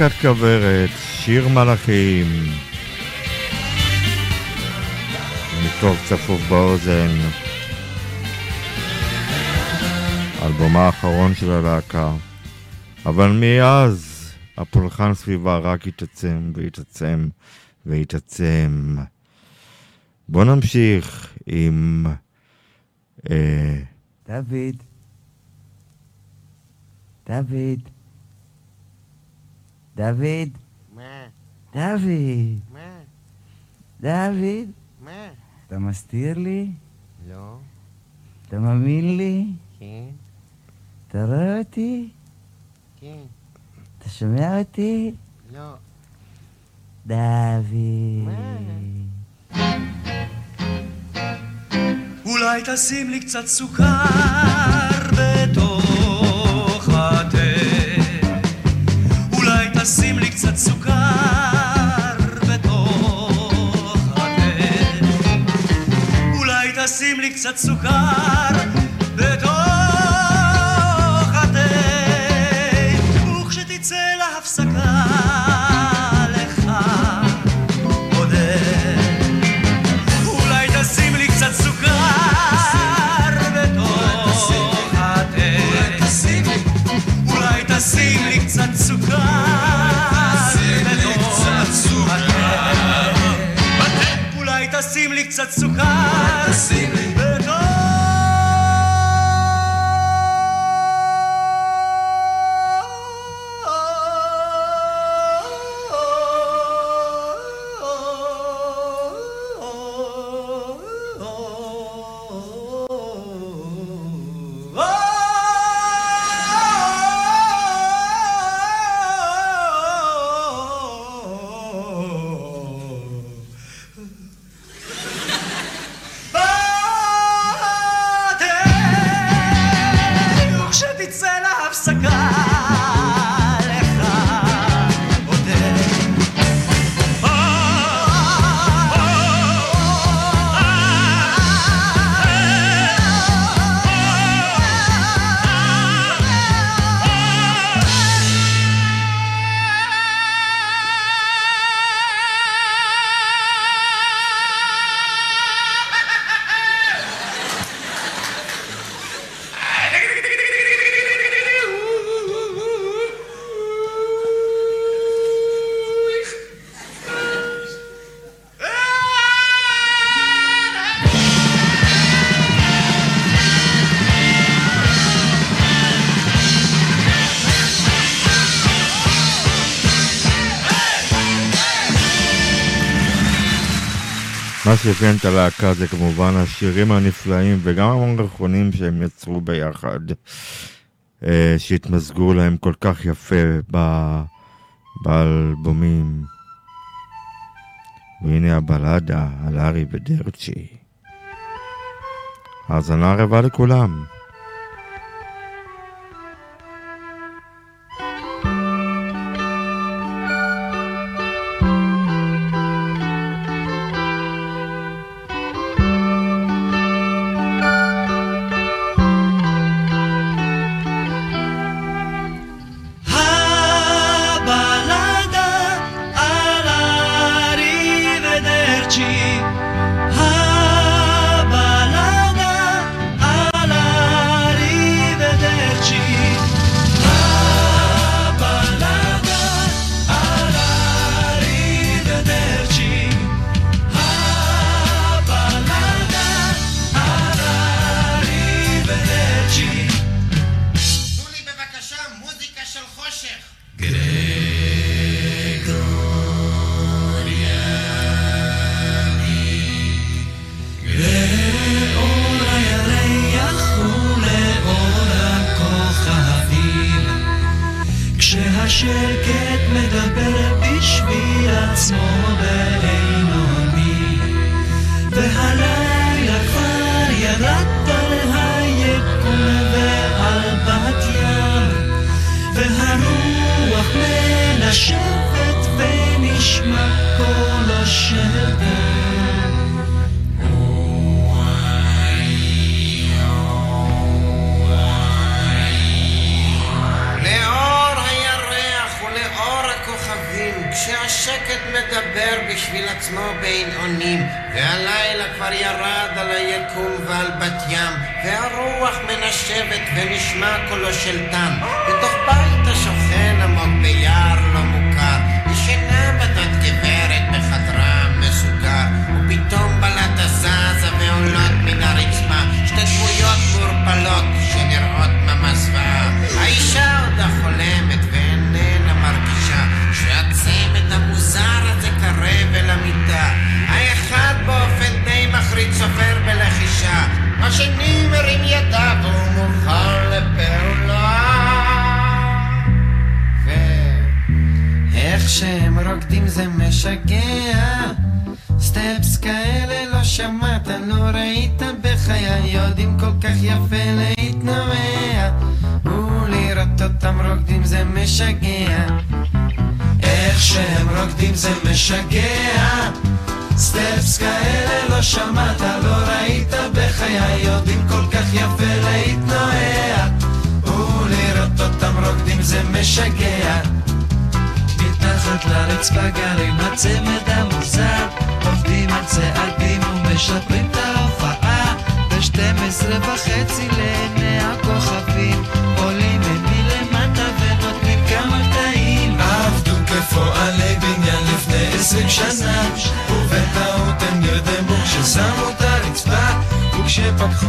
[SPEAKER 3] להקת כוורת, שיר מלאכים. מטוב צפוף באוזן. אלבומה האחרון של הלהקה. אבל מאז הפולחן סביבה רק התעצם והתעצם והתעצם. בואו נמשיך עם... אה,
[SPEAKER 10] דוד. דוד. דוד.
[SPEAKER 4] מה?
[SPEAKER 10] דוד.
[SPEAKER 4] מה?
[SPEAKER 10] דוד.
[SPEAKER 4] מה?
[SPEAKER 10] אתה מסתיר לי?
[SPEAKER 4] לא.
[SPEAKER 10] אתה מאמין לי?
[SPEAKER 4] כן.
[SPEAKER 10] אתה רואה אותי?
[SPEAKER 4] כן.
[SPEAKER 10] אתה שומע אותי?
[SPEAKER 4] לא.
[SPEAKER 10] דוד.
[SPEAKER 6] אולי תשים לי קצת סוכר תשים קצת סוכר בתוך התה. וכשתצא להפסקה לך עודד. אולי תשים לי קצת סוכר בתוך התה. אולי תשים לי קצת סוכר בתוך התה. אולי תשים לי קצת סוכר בתוך
[SPEAKER 4] מה שהבין את הלהקה זה כמובן השירים הנפלאים וגם המערכונים שהם יצרו ביחד, אה, שהתמזגו להם כל כך יפה באלבומים. והנה הבלדה על ארי ודרצ'י. האזנה רבה לכולם.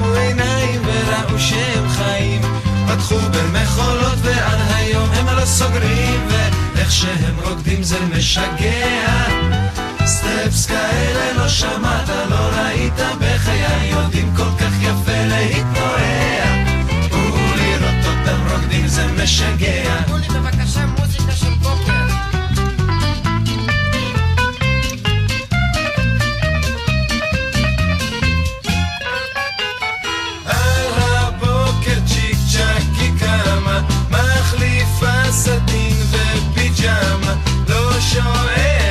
[SPEAKER 11] עצמו
[SPEAKER 3] עיניים וראו שהם חיים. פתחו במחולות ועד היום הם לא סוגרים ואיך שהם רוקדים זה משגע. סטפס כאלה לא שמעת, לא ראית בחיי יודעים כל כך יפה להתנועע. ולראות אותם רוקדים זה משגע.
[SPEAKER 12] אולי בבקשה
[SPEAKER 3] סדין ופיג'מה, לא שואל.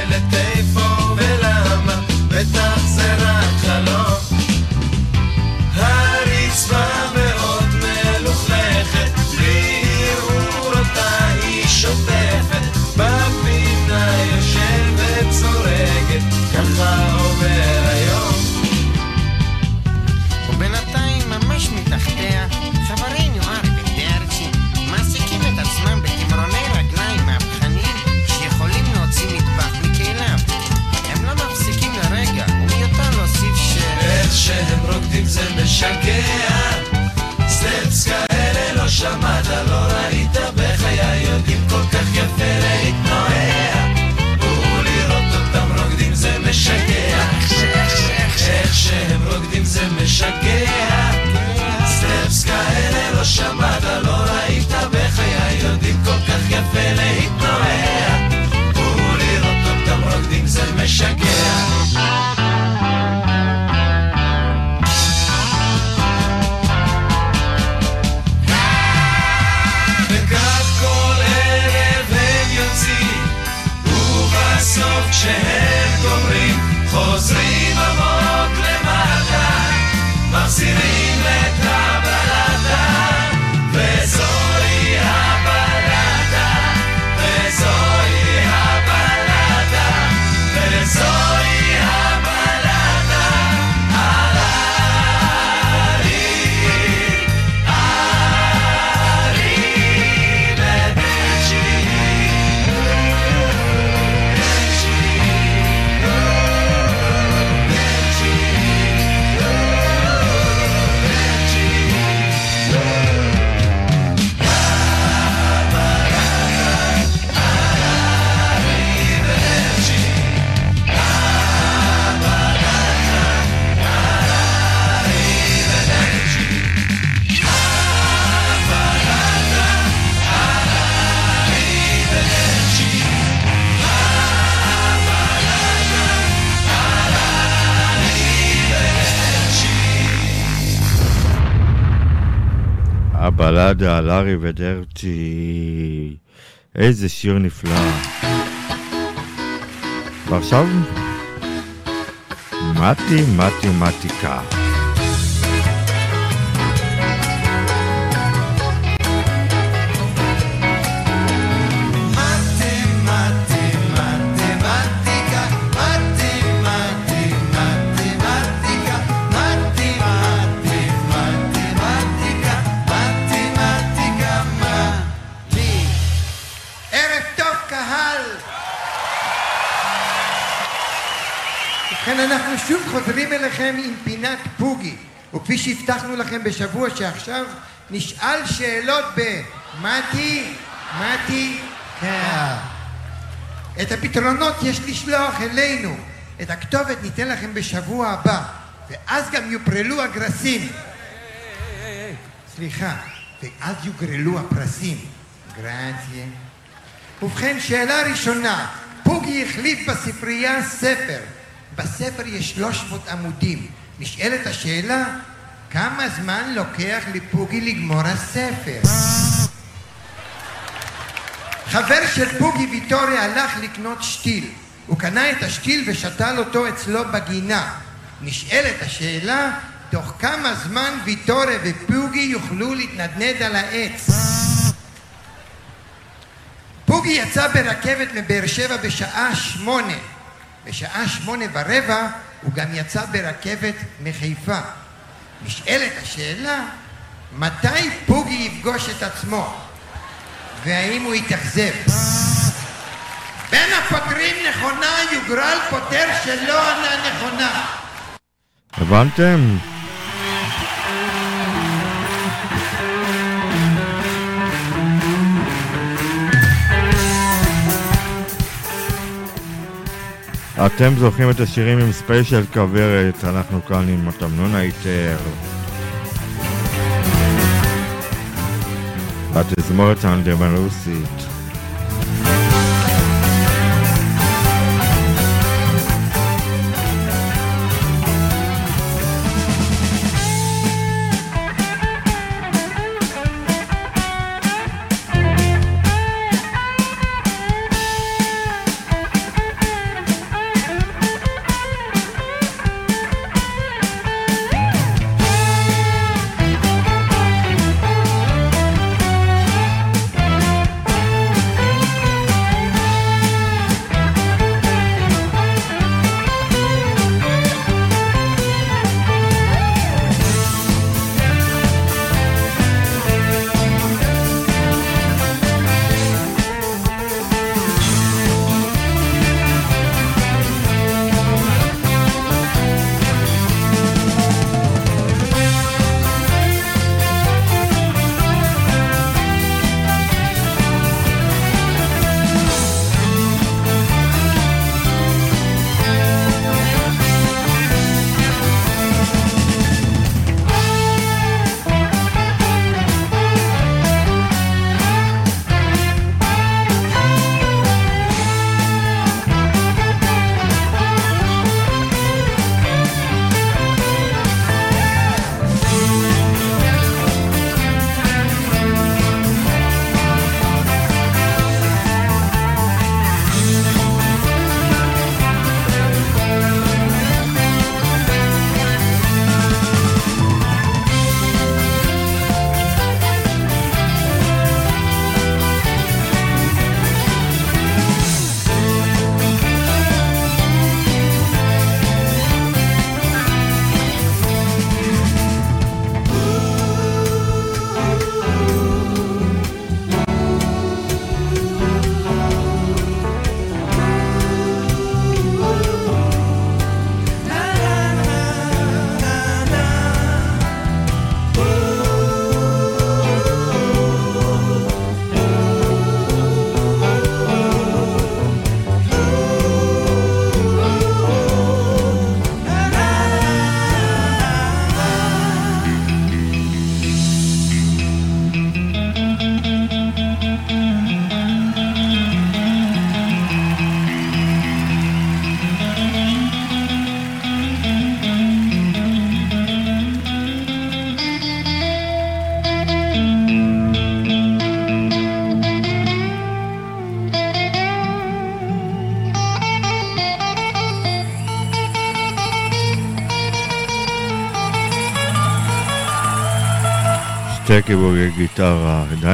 [SPEAKER 3] שמעת, לא ראית בחיי, יודעים כל כך יפה להיט.
[SPEAKER 2] הבלדה על ארי ודרטי. איזה שיר נפלא. ועכשיו, מתי מתמטיקה.
[SPEAKER 13] ערב אליכם עם פינת פוגי. וכפי שהבטחנו לכם בשבוע שעכשיו נשאל שאלות במתי, מתי, קהל את הפתרונות יש לשלוח אלינו. את הכתובת ניתן לכם בשבוע הבא. ואז גם יופרלו הגרסים. סליחה, ואז יוגרלו הפרסים. גרציה ובכן, שאלה ראשונה, פוגי החליף בספרייה ספר. בספר יש 300 עמודים. נשאלת השאלה, כמה זמן לוקח לפוגי לגמור הספר? חבר של פוגי ויטורי הלך לקנות שתיל. הוא קנה את השתיל ושתל אותו אצלו בגינה. נשאלת השאלה, תוך כמה זמן ויטורי ופוגי יוכלו להתנדנד על העץ? בוגי יצא ברכבת מבאר שבע בשעה שמונה. בשעה שמונה ורבע הוא גם יצא ברכבת מחיפה. נשאלת השאלה, מתי פוגי יפגוש את עצמו? והאם הוא יתאכזב? בין הפותרים נכונה יוגרל פותר שלא ענה נכונה.
[SPEAKER 2] הבנתם? אתם זוכרים את השירים עם ספיישל כוורת, אנחנו כאן עם התמנון היתר. התזמורת האנדרמנוסית.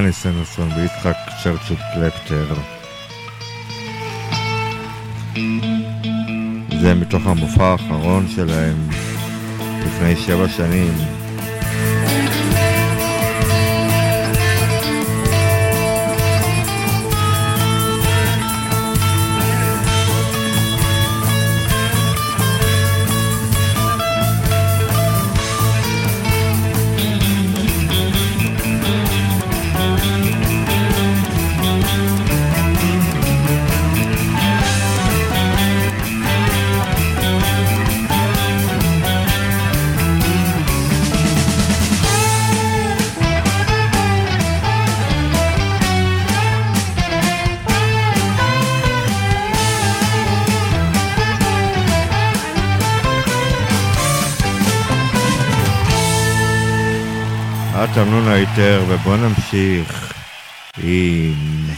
[SPEAKER 3] דני סנדרסון ויצחק צ'רצ'וט קלפטר. זה מתוך המופע האחרון שלהם לפני שבע שנים. תמנון היתר, ובואו נמשיך עם...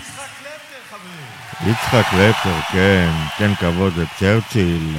[SPEAKER 3] יצחק לפטר, כן, תן כבוד לצ'רצ'יל.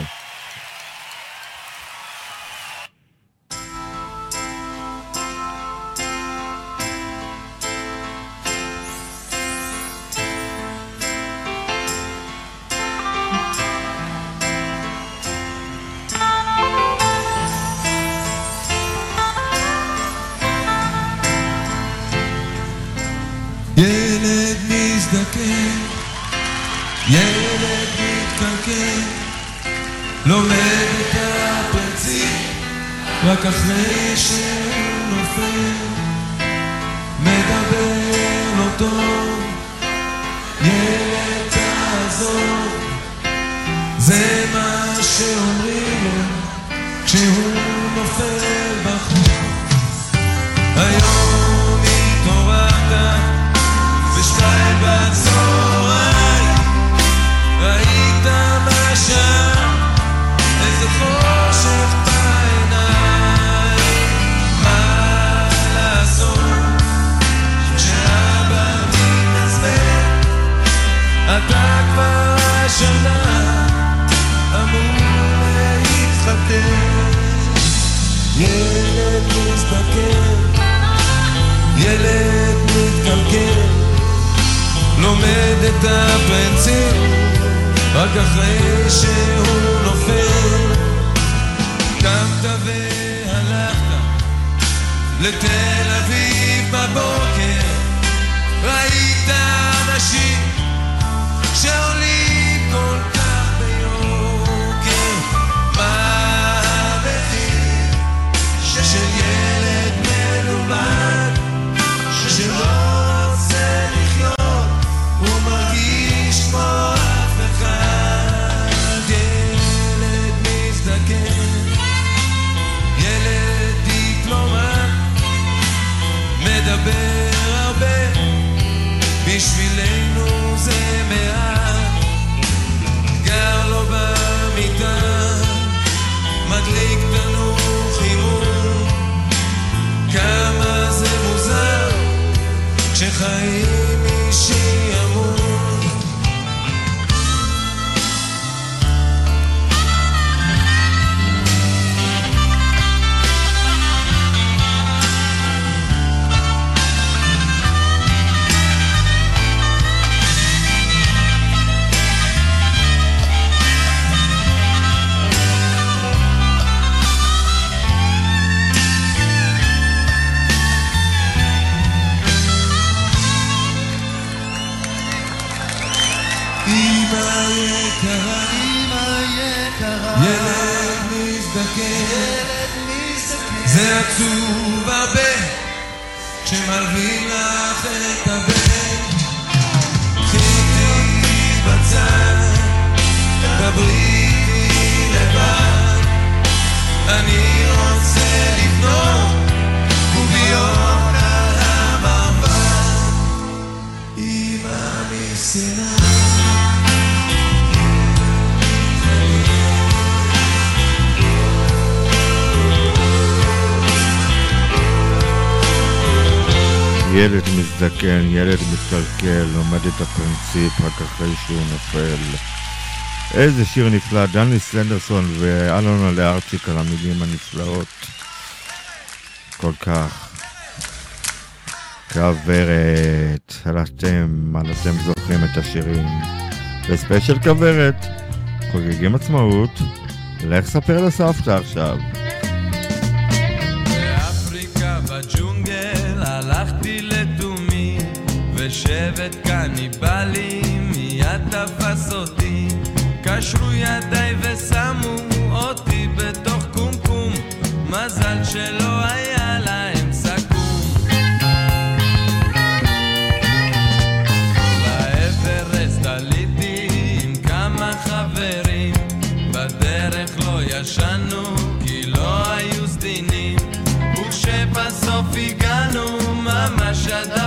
[SPEAKER 2] ילד מזדקן, ילד מקלקל, לומד את הפרינציפ רק אחרי שהוא נופל.
[SPEAKER 3] איזה שיר נפלא, דני סנדרסון ואלונה לארצ'יק על המילים הנפלאות. כל כך.
[SPEAKER 2] כוורת, על אתם, על אתם זוכרים את השירים. וספיישל כוורת, חוגגים עצמאות, לך ספר לסבתא עכשיו.
[SPEAKER 14] צוות קניבלי מיד תפס אותי. קשרו ידיי ושמו אותי בתוך קומקום. מזל שלא היה להם סכו"ם. לאברסט עליתי עם כמה חברים. בדרך לא ישנו כי לא היו סדינים וכשבסוף הגענו ממש
[SPEAKER 3] עדיין.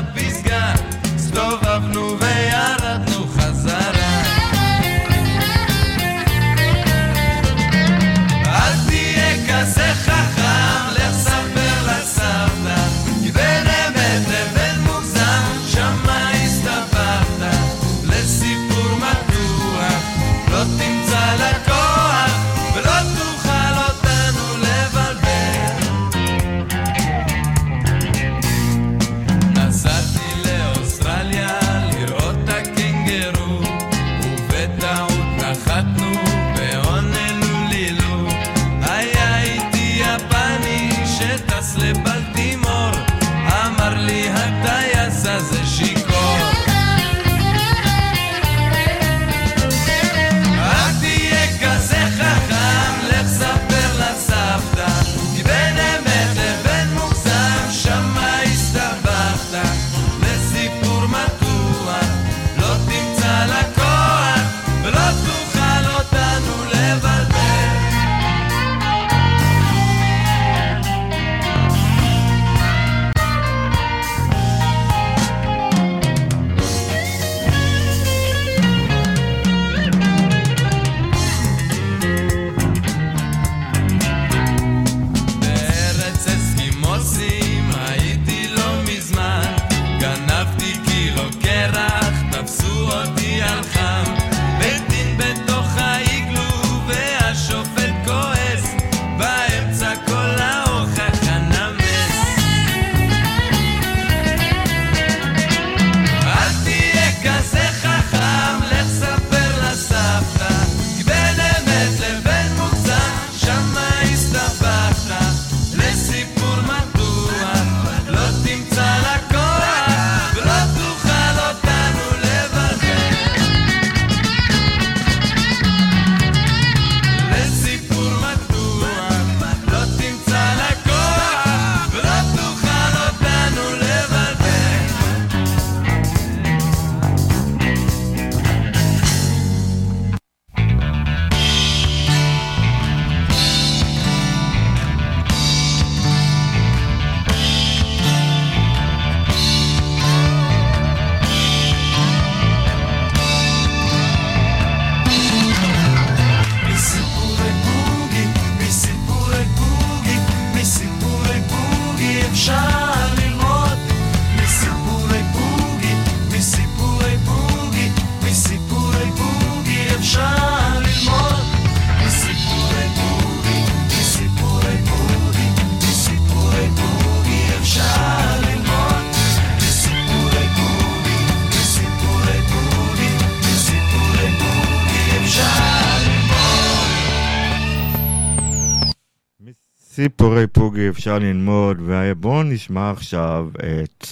[SPEAKER 2] סיפורי פוגי אפשר ללמוד, ובואו נשמע עכשיו את...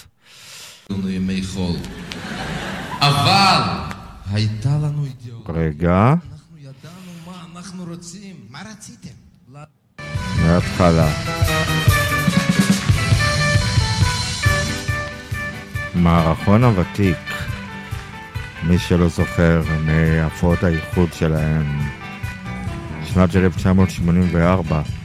[SPEAKER 15] ימי חול. אבל הייתה לנו אידיאולוגיה.
[SPEAKER 2] רגע.
[SPEAKER 15] אנחנו ידענו מה אנחנו רוצים.
[SPEAKER 16] מה רציתם?
[SPEAKER 2] מההתחלה. מערכון הוותיק, מי שלא זוכר, מהפרעות האיחוד שלהם, שנת 1984.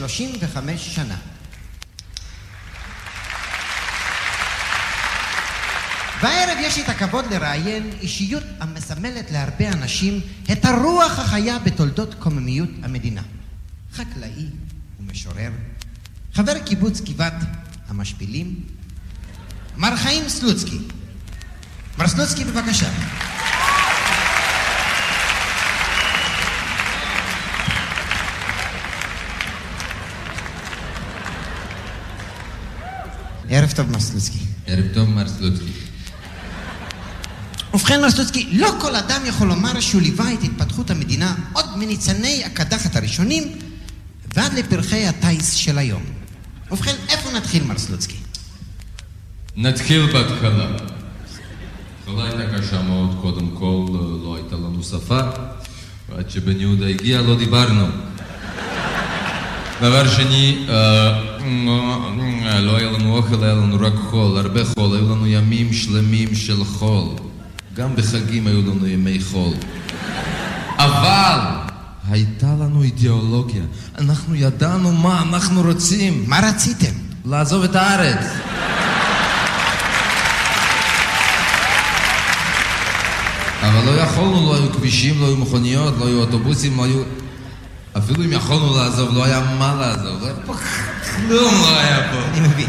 [SPEAKER 16] 35 שנה. והערב יש לי את הכבוד לראיין אישיות המסמלת להרבה אנשים את הרוח החיה בתולדות קוממיות המדינה. חקלאי ומשורר, חבר קיבוץ גבעת המשפילים, מר חיים סלוצקי. מר סלוצקי, בבקשה. ערב טוב, מר סלוצקי.
[SPEAKER 15] ערב טוב, מר סלוצקי.
[SPEAKER 16] ובכן, מר סלוצקי, לא כל אדם יכול לומר שהוא ליווה את התפתחות המדינה עוד מניצני הקדחת הראשונים ועד לפרחי הטיס של היום. ובכן, איפה נתחיל, מר סלוצקי?
[SPEAKER 15] נתחיל בהתחלה. ההתחלה הייתה קשה מאוד, קודם כל לא הייתה לנו שפה, ועד שבן יהודה הגיע לא דיברנו. דבר שני, אה, לא היה לנו אוכל, היה לנו רק חול, הרבה חול, היו לנו ימים שלמים של חול. גם בחגים היו לנו ימי חול. אבל הייתה לנו אידיאולוגיה. אנחנו ידענו מה אנחנו רוצים.
[SPEAKER 16] מה רציתם?
[SPEAKER 15] לעזוב את הארץ. אבל לא יכולנו, לא היו כבישים, לא היו מכוניות, לא היו אוטובוסים, לא היו... אפילו אם יכולנו לעזוב, לא היה מה לעזוב. כלום לא היה פה.
[SPEAKER 16] אני מבין.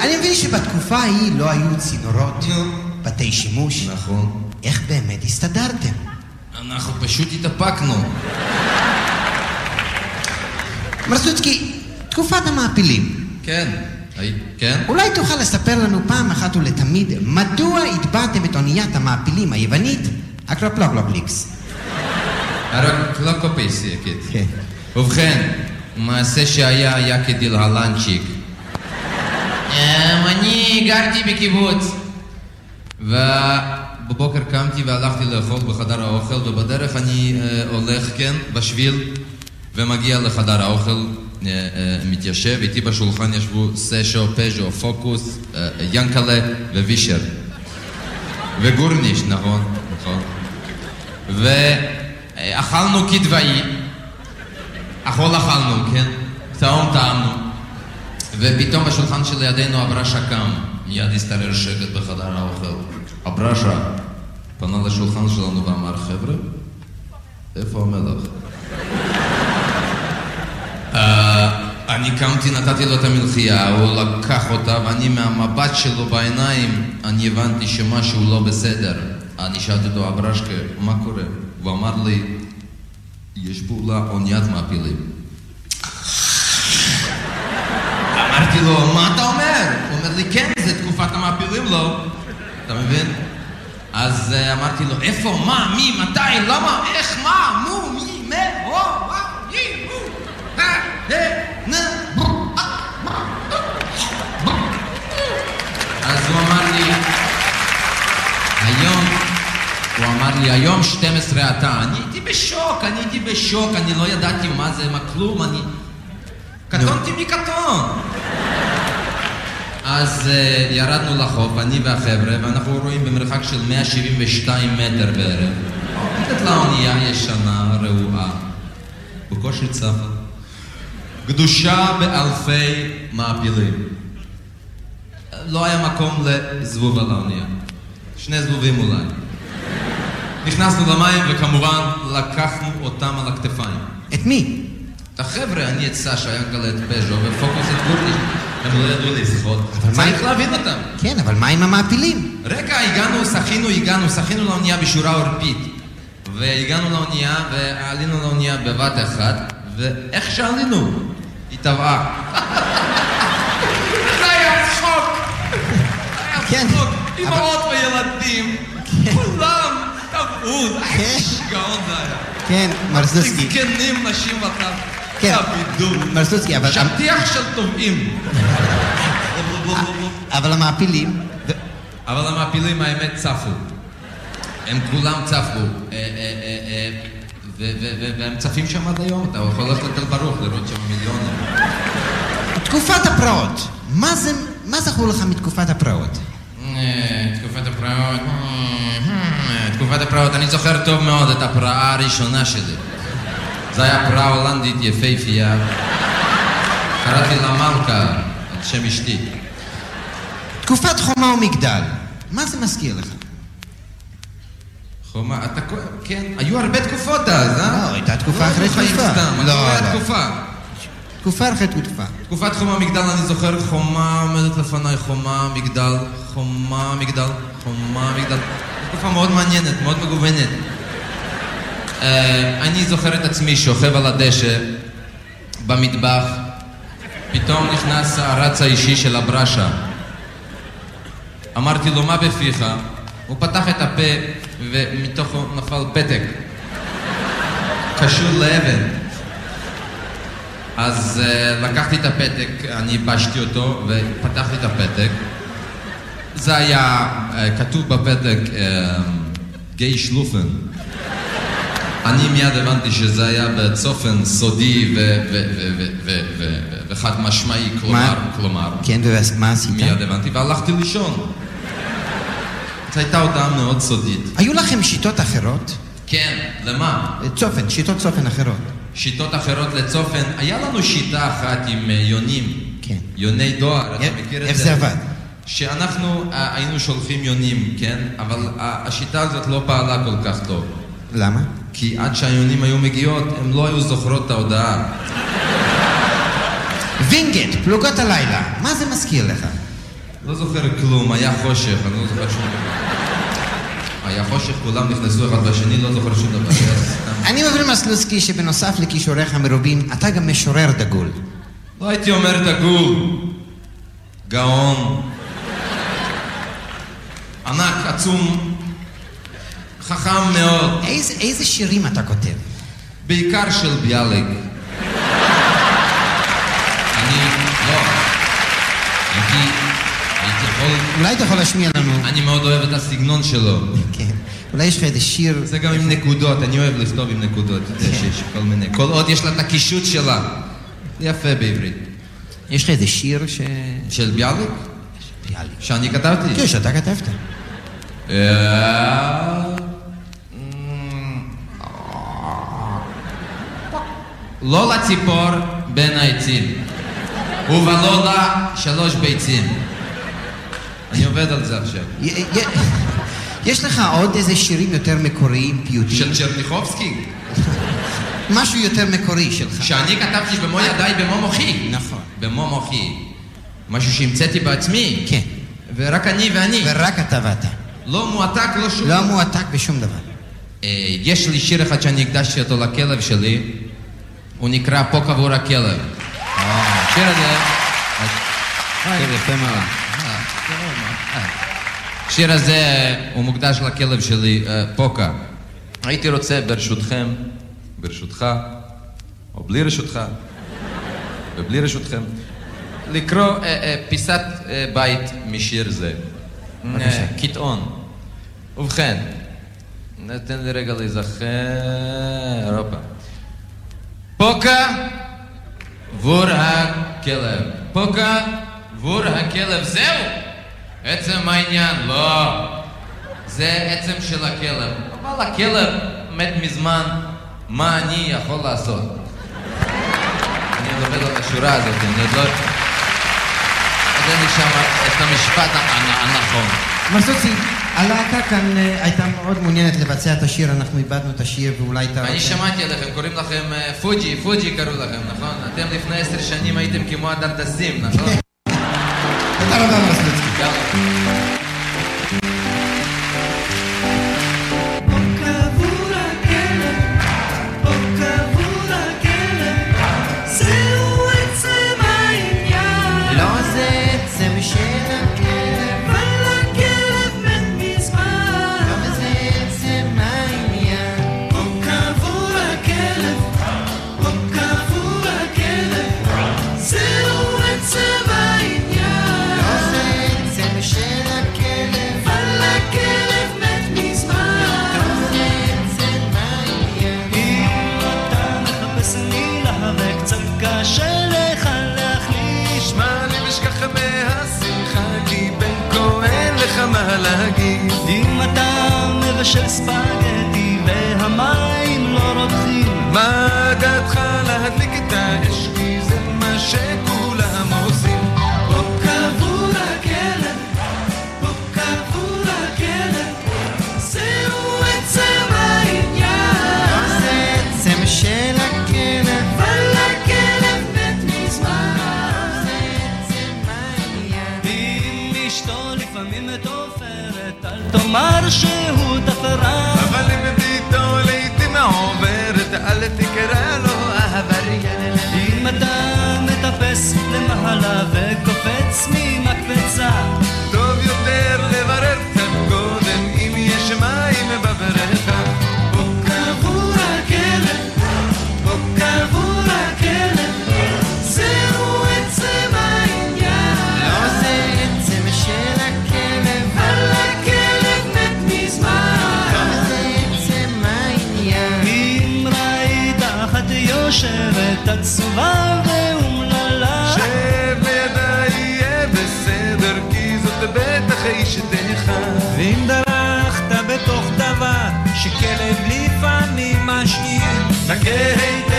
[SPEAKER 16] אני מבין שבתקופה ההיא לא היו צינורות, בתי שימוש.
[SPEAKER 15] נכון.
[SPEAKER 16] איך באמת הסתדרתם?
[SPEAKER 15] אנחנו פשוט התאפקנו.
[SPEAKER 16] מר סלוצקי, תקופת המעפילים.
[SPEAKER 15] כן. כן?
[SPEAKER 16] אולי תוכל לספר לנו פעם אחת ולתמיד מדוע הטבעתם את אוניית המעפילים היוונית אקרופלופלופליקס.
[SPEAKER 15] הרקלוקופיס, יקית. ובכן, מעשה שהיה היה כדלהלנצ'יק. אני גרתי בקיבוץ, ובבוקר קמתי והלכתי לאכול בחדר האוכל, ובדרך אני הולך, כן, בשביל, ומגיע לחדר האוכל, מתיישב, איתי בשולחן ישבו סשו, פז'ו, פוקוס, ינקלה ווישר. וגורניש, נכון, נכון. ואכלנו כדוואי, אכול אכלנו, כן? טעום טעמנו. ופתאום בשולחן שלידינו הברשה קם. מיד השתרר שקט בחדר האוכל. הברשה פנה לשולחן שלנו ואמר, חבר'ה, איפה המלח? אה, אני קמתי, נתתי לו את המלחייה, הוא לקח אותה, ואני מהמבט שלו בעיניים, אני הבנתי שמשהו לא בסדר. אני שאלתי אותו, אברשקה, מה קורה? הוא אמר לי, יש פעולה אוניית מעפילים. אמרתי לו, מה אתה אומר? הוא אומר לי, כן, זה תקופת המעפילים, לא. אתה מבין? אז אה, אמרתי לו, איפה, מה, מי, מתי, למה, איך, מה, מו, מי, מה, או, וואו, מי, מו, אה, אה, נה, אה, מה, אה. אז הוא אמר לי, היום, הוא אמר לי, היום 12 אתה. אני בשוק, אני הייתי בשוק, אני לא ידעתי מה זה, מה כלום, אני... קטונתי מקטון. אז uh, ירדנו לחוף, אני והחבר'ה, ואנחנו רואים במרחק של 172 מטר בערך. עומדת לה אונייה ישנה, רעועה, בקושי צפה, גדושה באלפי מעפילים. לא היה מקום לזבוב על האונייה. שני זבובים אולי. נכנסנו למים וכמובן לקחנו אותם על הכתפיים.
[SPEAKER 16] את מי?
[SPEAKER 15] את החבר'ה, אני את סשה, ינקלה את פז'ו ופוקוס את גורניש. הם לא ידעו לשחות. צריך להבין אותם.
[SPEAKER 16] כן, אבל מה עם המעפילים?
[SPEAKER 15] רגע, הגענו, שחינו, הגענו, שחינו לאונייה בשורה עורפית. והגענו לאונייה, ועלינו לאונייה בבת אחת, ואיך שעלינו, היא טבעה. <laughs> זה היה צחוק! זה היה צחוק! אמהות וילדים, כולם זה היה שיגעון זה היה.
[SPEAKER 16] כן, מר סלוצקי.
[SPEAKER 15] זקנים, נשים וטף.
[SPEAKER 16] כן,
[SPEAKER 15] בידור.
[SPEAKER 16] מר סלוצקי, אבל...
[SPEAKER 15] שטיח של טובעים.
[SPEAKER 16] אבל המעפילים...
[SPEAKER 15] אבל המעפילים האמת צפו. הם כולם צפו. אה, אה, אה, והם צפים שם עד היום, אתה יכול ללכת לתל ברוך לראות שם מיליונים.
[SPEAKER 16] תקופת הפרעות. מה זכור לך מתקופת הפרעות?
[SPEAKER 15] תקופת הפרעות, תקופת הפרעות, אני זוכר טוב מאוד את הפרעה הראשונה שלי. זו הייתה פרעה הולנדית יפהפייה. קראתי לה מלכה, על שם אשתי.
[SPEAKER 16] תקופת חומה ומגדל. מה זה מזכיר לך?
[SPEAKER 15] חומה, אתה כן, היו הרבה תקופות אז, אה?
[SPEAKER 16] לא, הייתה תקופה אחרי
[SPEAKER 15] לא
[SPEAKER 16] תקופה. לא,
[SPEAKER 15] לא. תקופה.
[SPEAKER 16] תקופה אחרי תקופה.
[SPEAKER 15] תקופת חומה מגדל, אני זוכר, חומה עומדת לפניי, חומה מגדל, חומה מגדל, חומה מגדל. תקופה מאוד מעניינת, מאוד מגוונת. אה, אני זוכר את עצמי שוכב על הדשא, במטבח, פתאום נכנס הרץ האישי של הברשה. אמרתי לו, מה בפיך? הוא פתח את הפה, ומתוכו נפל פתק. קשור לאבן. אז uh, לקחתי את הפתק, אני ייבשתי אותו ופתחתי את הפתק. זה היה uh, כתוב בפתק uh, גיי שלופן. אני מיד הבנתי שזה היה בצופן סודי וחד משמעי, כלומר, כלומר.
[SPEAKER 16] כן, ומה עשית?
[SPEAKER 15] מיד הבנתי והלכתי לישון. זו הייתה הודעה מאוד סודית.
[SPEAKER 16] היו לכם שיטות אחרות?
[SPEAKER 15] כן, למה?
[SPEAKER 16] צופן, שיטות צופן אחרות.
[SPEAKER 15] שיטות אחרות לצופן. היה לנו שיטה אחת עם אה, יונים.
[SPEAKER 16] כן.
[SPEAKER 15] יוני דואר, אתה מכיר את זה?
[SPEAKER 16] איך זה עבד?
[SPEAKER 15] שאנחנו אה, היינו שולחים יונים, כן? אבל השיטה הזאת לא פעלה כל כך טוב.
[SPEAKER 16] למה?
[SPEAKER 15] כי עד שהיונים היו מגיעות, הן לא היו זוכרות את ההודעה.
[SPEAKER 16] וינגייט, פלוגות הלילה, מה זה מזכיר לך?
[SPEAKER 15] לא זוכר כלום, היה חושך, אני לא זוכר שום דבר. היה חושך, כולם נכנסו אחד בשני, לא זוכר שום דבר. <laughs>
[SPEAKER 16] אני מבין מסלוסקי שבנוסף לכישוריך המרובים, אתה גם משורר דגול.
[SPEAKER 15] לא הייתי אומר דגול, גאון, ענק, עצום, חכם מאוד.
[SPEAKER 16] איזה, איזה שירים אתה כותב?
[SPEAKER 15] בעיקר של ביאליק. אני, לא, הייתי, הייתי יכול...
[SPEAKER 16] אולי אתה יכול להשמיע לנו.
[SPEAKER 15] אני מאוד אוהב את הסגנון שלו.
[SPEAKER 16] כן. אולי יש לך איזה שיר...
[SPEAKER 15] זה גם עם נקודות, אני אוהב לכתוב עם נקודות, יודע שיש כל מיני. כל עוד יש לה את הקישוט שלה. יפה בעברית.
[SPEAKER 16] יש לך איזה שיר ש...
[SPEAKER 15] של ביאליק?
[SPEAKER 16] ביאליק.
[SPEAKER 15] שאני כתבתי?
[SPEAKER 16] כן, שאתה כתבת.
[SPEAKER 15] אה, לא לציפור בין העצים, ובלא לה שלוש ביצים. אני עובד על זה עכשיו.
[SPEAKER 16] יש לך עוד איזה שירים יותר מקוריים, פיוטיים?
[SPEAKER 15] של צ'רניחובסקי?
[SPEAKER 16] משהו יותר מקורי שלך.
[SPEAKER 15] שאני כתבתי במו ידיי, במו מוחי.
[SPEAKER 16] נכון.
[SPEAKER 15] במו מוחי. משהו שהמצאתי בעצמי.
[SPEAKER 16] כן.
[SPEAKER 15] ורק אני ואני.
[SPEAKER 16] ורק אתה ואתה.
[SPEAKER 15] לא מועתק, לא שום
[SPEAKER 16] לא מועתק בשום דבר.
[SPEAKER 15] אה, יש לי שיר אחד שאני הקדשתי אותו לכלב שלי, הוא נקרא פה קבור הכלב. השיר הזה... שיר יפה מאוד. השיר הזה הוא מוקדש לכלב שלי, אה, פוקה. הייתי רוצה ברשותכם, ברשותך, או בלי רשותך, ובלי רשותכם, לקרוא אה, אה, פיסת אה, בית משיר זה. קטעון. ובכן, תן לי רגע להיזכר, הופה. פוקה בור הכלב. פוקה בור הכלב. זהו! עצם העניין, לא. זה עצם של הכלב. אבל הכלב מת מזמן, מה אני יכול לעשות? אני עובד על השורה הזאת, אני עוד לא... אין לי שם את המשפט הנ- הנכון.
[SPEAKER 16] מסוצי, הלהקה כאן אה, הייתה מאוד מעוניינת לבצע את השיר, אנחנו איבדנו את השיר ואולי אתה...
[SPEAKER 15] אני
[SPEAKER 16] רוצה-
[SPEAKER 15] שמעתי עליכם, קוראים לכם אה, פוג'י, פוג'י קראו לכם, נכון? אתם לפני עשר שנים הייתם כמו הדרדסים, נכון? <laughs>
[SPEAKER 16] תודה רבה מסלוצקי. של ספגטי והמים לא רותחים. מה דעתך להדליק את האש כי זה מה שכולם עושים? בוא קבעו הכלב, בוא קבעו הכלב, זהו עצם העניין. זה עצם של הכלב, אבל הכלב מת מזמן. זה עצם העניין.
[SPEAKER 6] אם
[SPEAKER 17] אשתו לפעמים מתעופרת, אל תאמר ש...
[SPEAKER 3] אבל תקרא לא לו אהבה
[SPEAKER 6] אם אתה מטפס למעלה וכל... מסובב ואומללה.
[SPEAKER 3] שבוודאי יהיה בסדר כי זאת בטח אשתך
[SPEAKER 18] ואם דרכת בתוך דבר שכלב לפעמים משאיר
[SPEAKER 3] תכה היטב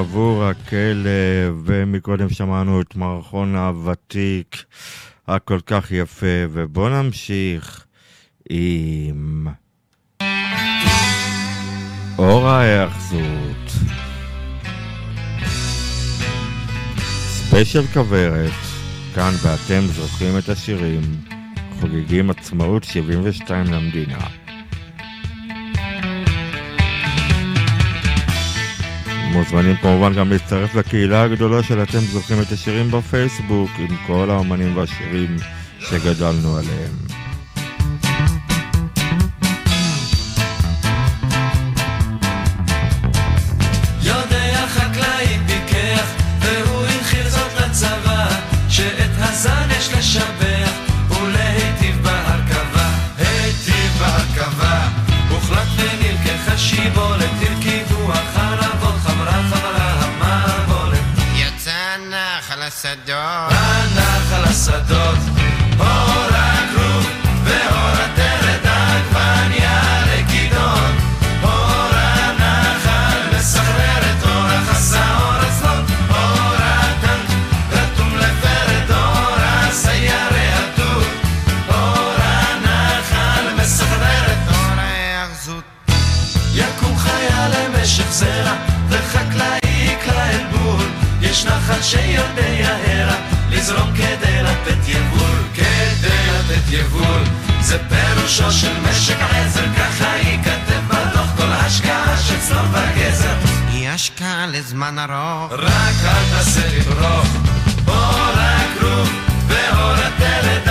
[SPEAKER 3] עבור הכלב,
[SPEAKER 2] ומקודם שמענו את מערכון הוותיק הכל כך יפה, ובואו נמשיך עם אור ההיאחזות. ספיישל כוורת, כאן ואתם זוכרים את השירים, חוגגים עצמאות 72 למדינה. מוזמנים כמובן גם להצטרף לקהילה הגדולה של אתם זוכרים את השירים בפייסבוק עם כל האומנים והשירים שגדלנו עליהם.
[SPEAKER 3] שווה זה פירושו של משק עזר, ככה ייכתב בדוח כל השקעה של צלום וגזר.
[SPEAKER 16] היא השקעה לזמן ארוך.
[SPEAKER 3] רק אל תעשה לי ברוך, או
[SPEAKER 1] רק רוב, והורדת לדעת.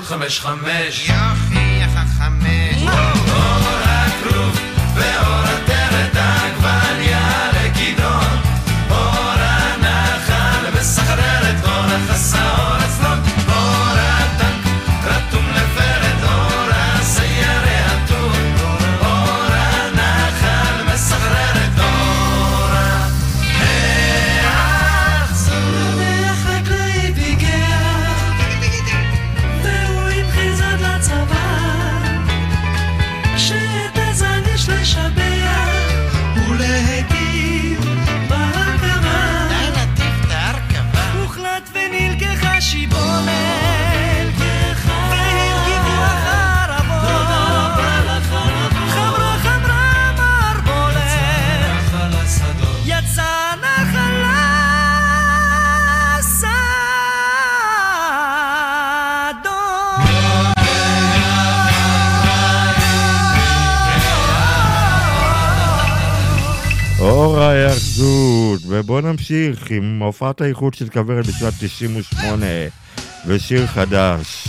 [SPEAKER 1] גדוד חמש חמש. יופי, יפה
[SPEAKER 3] חמש. אור הכרוב ואור
[SPEAKER 2] הכרוב ובואו נמשיך עם הופעת האיחוד של כוורת בשנת 98 ושיר חדש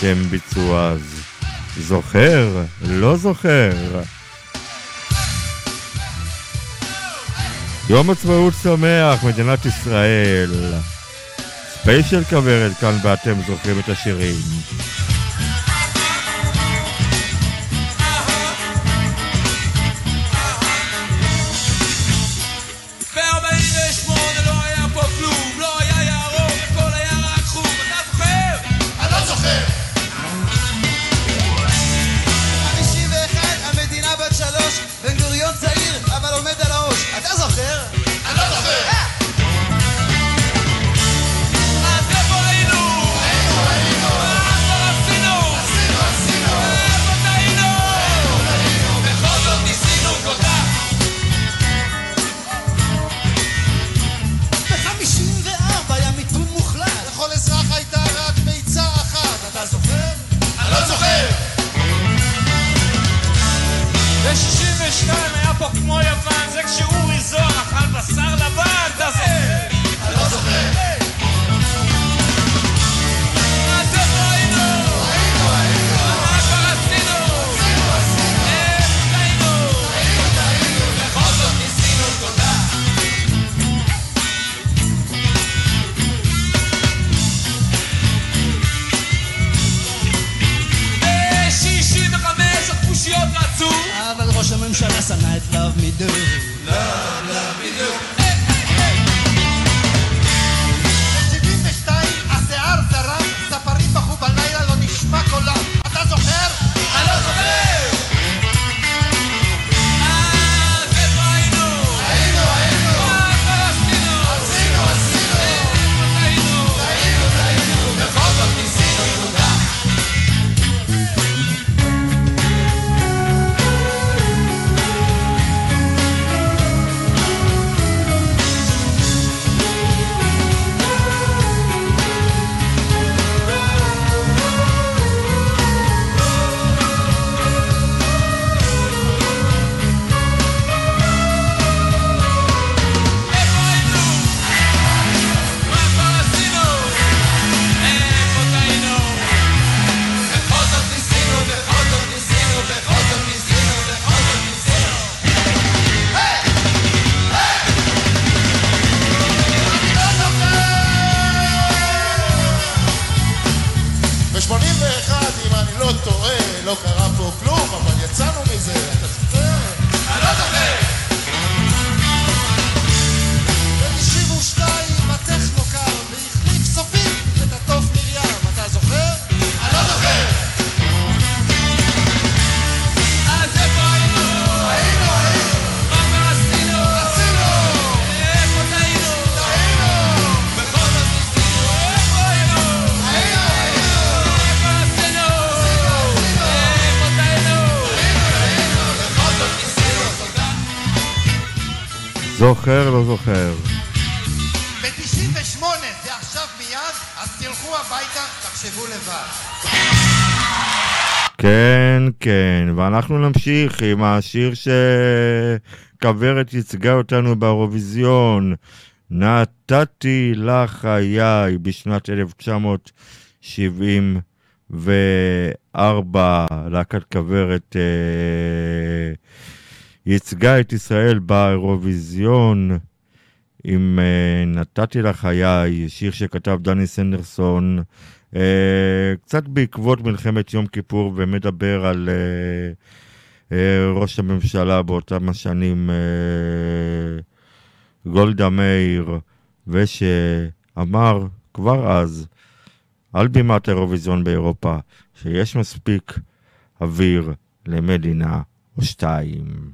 [SPEAKER 2] שהם ביצעו אז. זוכר? לא זוכר. יום עצמאות שמח, מדינת ישראל. ספיישל כוורת כאן ואתם זוכרים את השירים. אנחנו נמשיך עם השיר שכוורת ייצגה אותנו באירוויזיון, נתתי לך חיי בשנת 1974, להקת כוורת אה, ייצגה את ישראל באירוויזיון עם אה, נתתי לך חיי, שיר שכתב דני סנדרסון. אה, קצת בעקבות מלחמת יום כיפור ומדבר על אה, אה, ראש הממשלה באותם השנים, גולדה מאיר, ושאמר כבר אז, על בימת האירוויזיון באירופה, שיש מספיק אוויר למדינה או שתיים.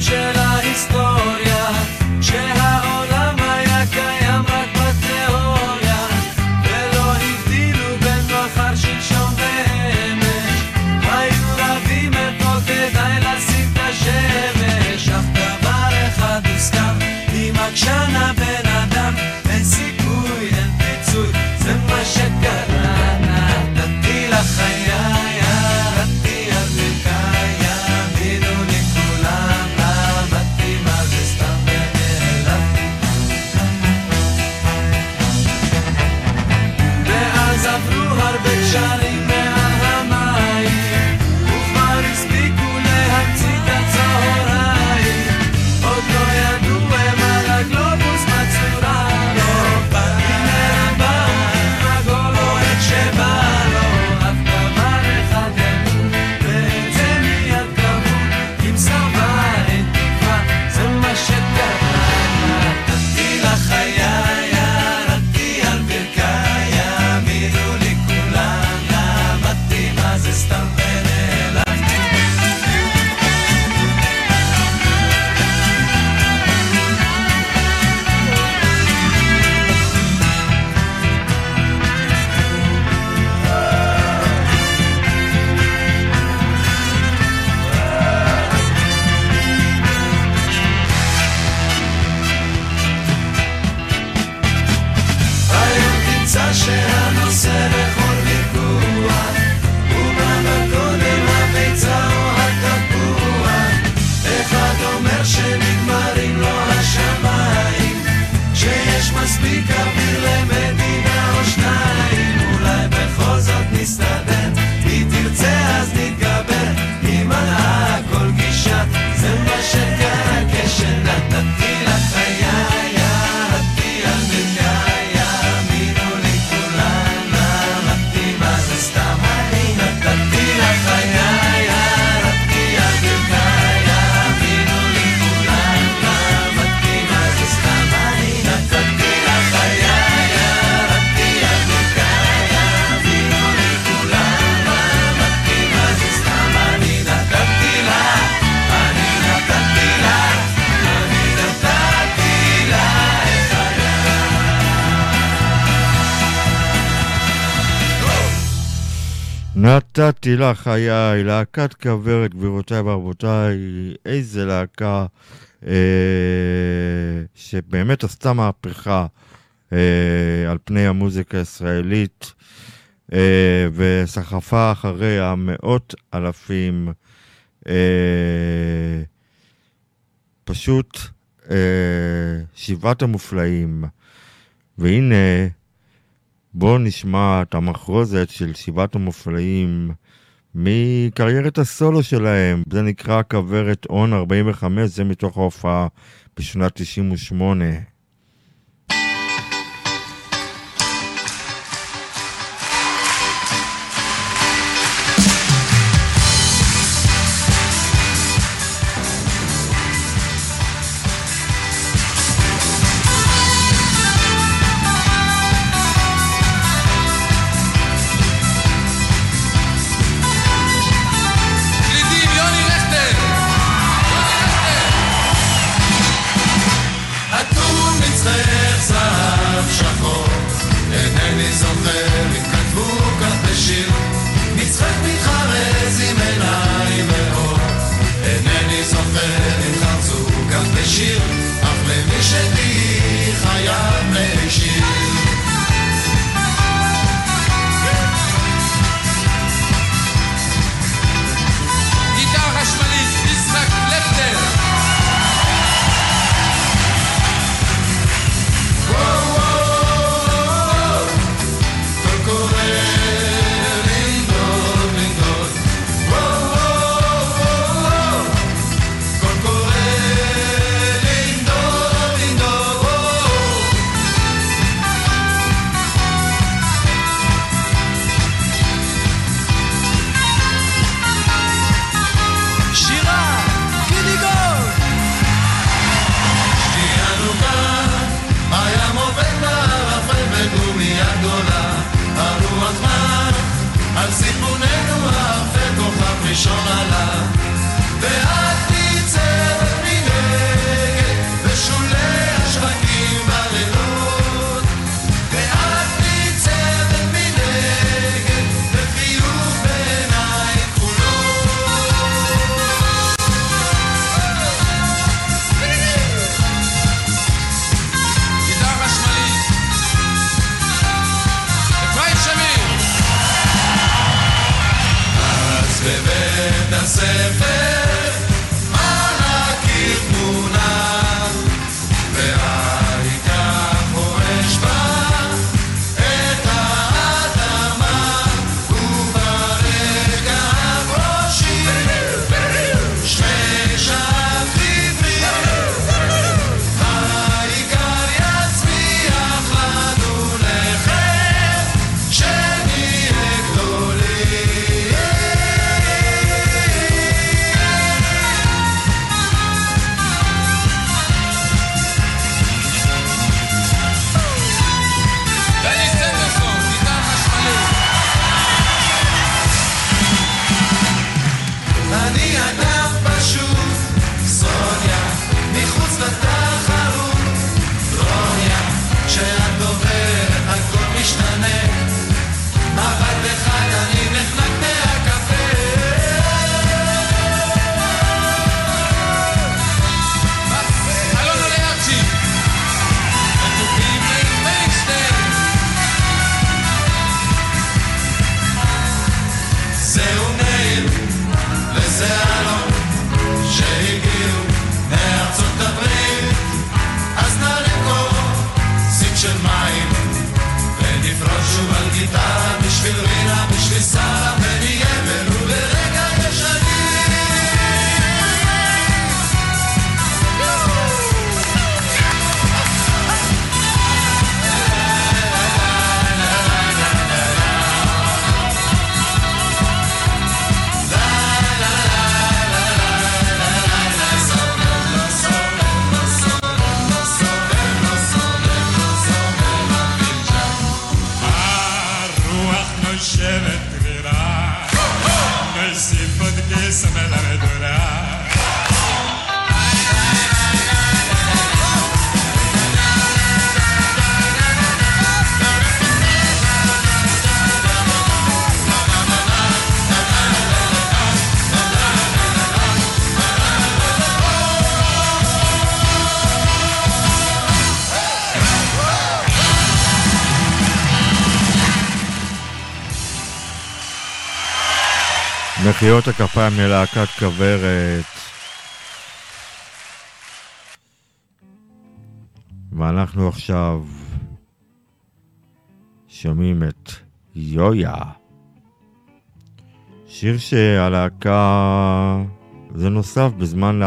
[SPEAKER 6] Včera histoire.
[SPEAKER 2] נתתי לך חיי, להקת כוורת, גבירותיי ורבותיי, איזה להקה אה, שבאמת עשתה מהפכה אה, על פני המוזיקה הישראלית, אה, וסחפה אחריה מאות אלפים. אה, פשוט אה, שבעת המופלאים. והנה בואו נשמע את המחרוזת של שבעת המופלאים מקריירת הסולו שלהם. זה נקרא כוורת און 45, זה מתוך ההופעה בשנת 98.
[SPEAKER 1] בשיר, אך למי שתהיי חייב להשאיר.
[SPEAKER 2] מחיאות הכפיים ללהקת כוורת. ואנחנו עכשיו שומעים את יויה. שיר שהלהקה זה נוסף בזמן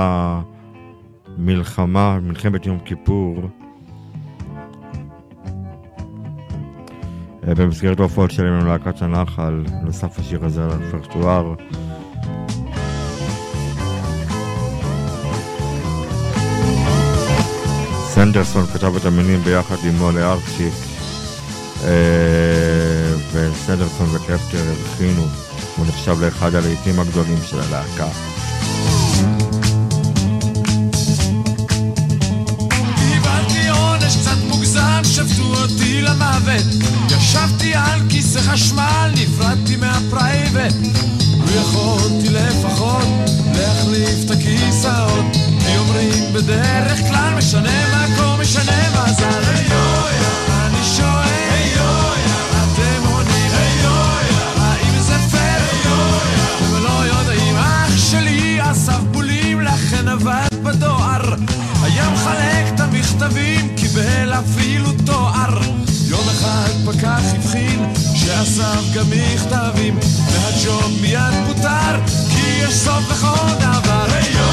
[SPEAKER 2] המלחמה, מלחמת יום כיפור. אה, במסגרת ההופעות שלהם עם להקת הנחל, נוסף השיר הזה על הרפרטואר. סנדרסון כתב את המינים ביחד עם מולי ארצ'יק, אה, וסנדרסון וקפטר הבחינו, הוא נחשב לאחד הלעיתים הגדולים של הלהקה.
[SPEAKER 3] שפטו אותי למוות. ישבתי על כיסא חשמל, נפרדתי מהפרייבט. לו יכולתי לפחות להחליף את הכיסאות. כי אומרים בדרך כלל משנה מקום, משנה מזל. אני שואל, אתם עונים, האם זה פייר? הם לא יודעים, אח שלי אסף בולים, לכן עבד בדואר. היה מחלק את המכתבים, קיבל אפילו תואר. יום אחד פקח הבחין שאסף גם מכתבים, והג'וב מיד פוטר, כי יש סוף לכל דבר. אני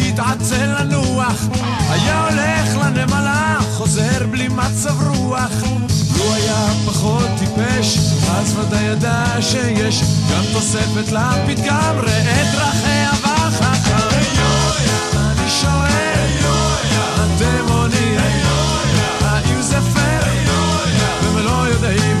[SPEAKER 3] שהתעצל לנוח. היה הולך לנמלה, חוזר בלי מצב רוח. לו היה פחות טיפש, אז ודאי ידע שיש גם תוספת לפתגם, ראה דרכיה וחכם אני שואל, אתם עונים, האם זה פייר? והם לא יודעים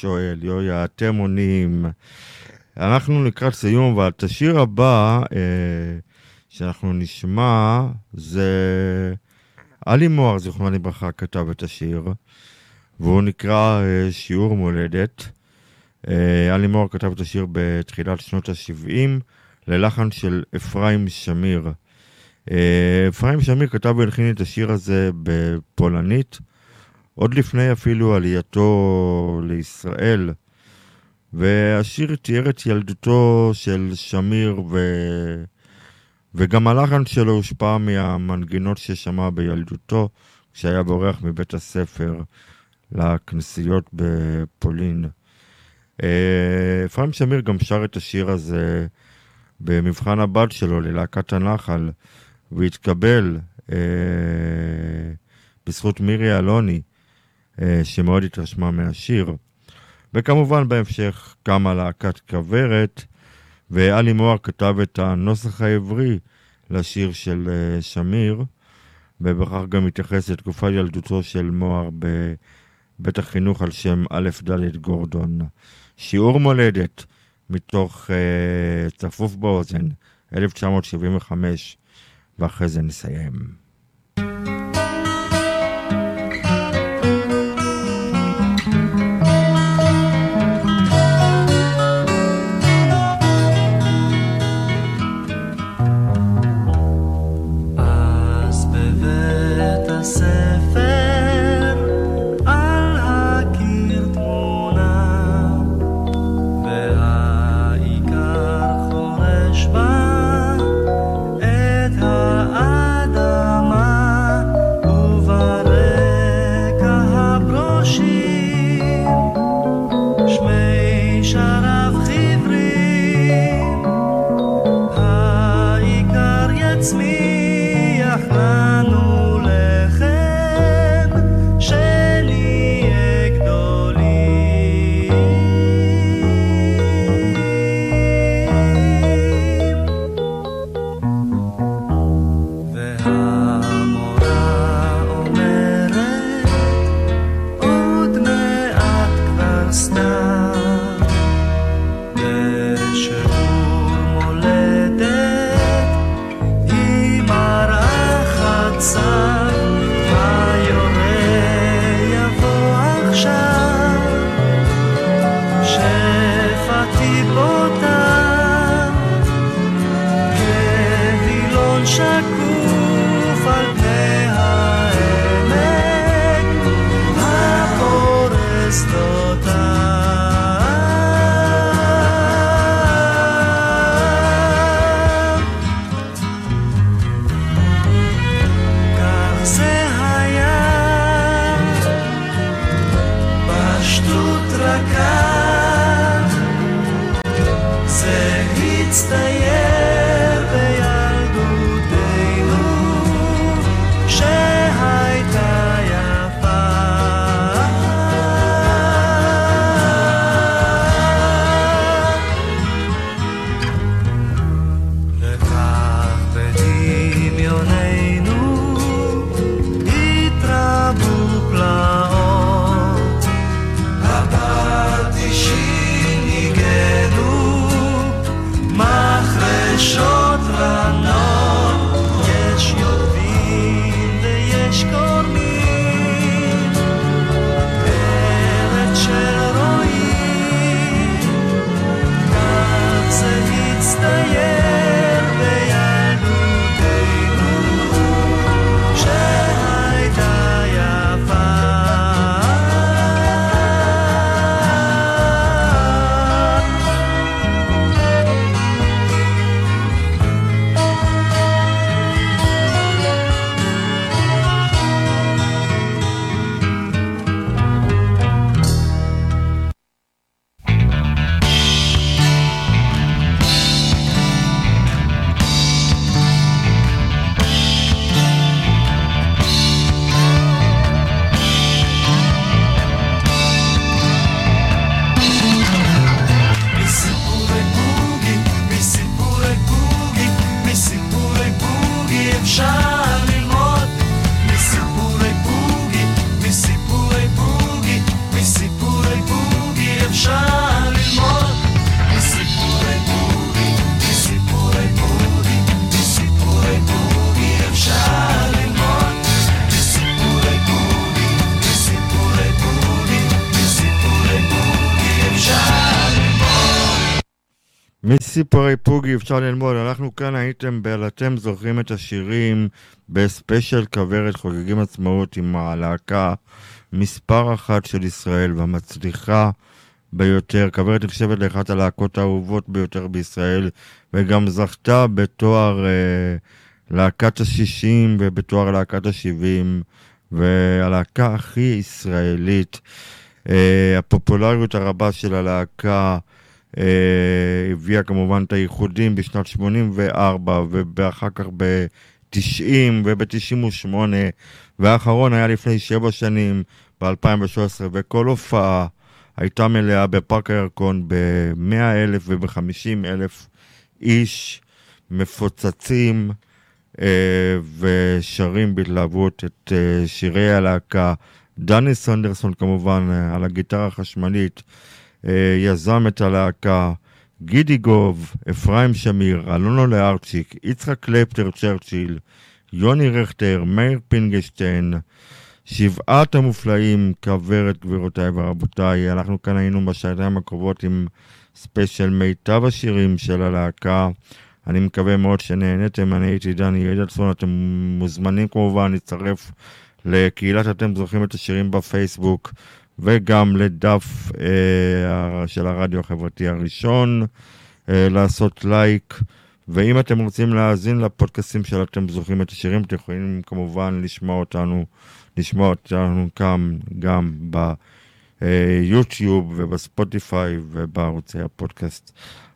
[SPEAKER 3] שואל,
[SPEAKER 2] יויה, אתם עונים. אנחנו לקראת סיום, אבל את השיר הבא אה, שאנחנו נשמע זה עלי מוהר, זיכרונו לברכה, כתב את השיר, והוא נקרא אה, שיעור מולדת. אה, עלי מוהר כתב את השיר בתחילת שנות ה-70 ללחן של אפרים שמיר. אה, אפרים שמיר כתב והלחין את השיר הזה בפולנית. עוד לפני אפילו עלייתו לישראל, והשיר תיאר את ילדותו של שמיר, ו... וגם הלחן שלו הושפע מהמנגינות ששמע בילדותו, כשהיה בורח מבית הספר לכנסיות בפולין. אה, אפרים שמיר גם שר את השיר הזה במבחן הבת שלו ללהקת הנחל, והתקבל אה, בזכות מירי אלוני.
[SPEAKER 6] אה, שמאוד התרשמה מהשיר. וכמובן בהמשך קמה להקת כוורת, ואלי מוהר כתב את הנוסח העברי לשיר של אה, שמיר, ובכך גם התייחס לתקופת ילדותו של מוהר בבית החינוך על שם א' ד' גורדון. שיעור מולדת מתוך uh, צפוף באוזן, 1975, ואחרי זה נסיים. אפשר ללמוד, אנחנו כאן הייתם ב... אתם זוכרים את השירים בספיישל כוורת חוגגים עצמאות עם הלהקה מספר אחת של ישראל והמצליחה ביותר. כוורת נחשבת לאחת הלהקות האהובות ביותר בישראל וגם זכתה בתואר אה, להקת השישים ובתואר להקת השבעים והלהקה הכי ישראלית. אה, הפופולריות הרבה של הלהקה הביאה כמובן את הייחודים בשנת 84 ואחר כך ב-90 וב-98 והאחרון היה לפני שבע שנים
[SPEAKER 2] ב-2013, וכל הופעה הייתה מלאה בפארק הירקון ב-100 אלף וב-50 אלף איש מפוצצים אה, ושרים בהתלהבות את אה, שירי הלהקה. דני סנדרסון כמובן אה, על הגיטרה החשמלית אה, יזם את הלהקה. גידי גוב, אפרים שמיר, אלון אולארצ'יק, יצחק קלפטר צ'רצ'יל, יוני רכטר, מאיר פניגשטיין, שבעת המופלאים, כוורת גבירותיי ורבותיי, אנחנו כאן היינו בשעתיים הקרובות עם ספיישל מיטב השירים של הלהקה. אני מקווה מאוד שנהניתם, אני הייתי דני אדלסון, אתם מוזמנים כמובן להצטרף לקהילת אתם זוכרים את השירים בפייסבוק וגם לדף אה, של הרדיו החברתי הראשון, אה, לעשות לייק. ואם אתם רוצים להאזין לפודקאסים של אתם זוכרים את השירים, אתם יכולים כמובן לשמוע אותנו, לשמוע אותנו כאן גם ביוטיוב ובספוטיפיי ובערוצי הפודקאסט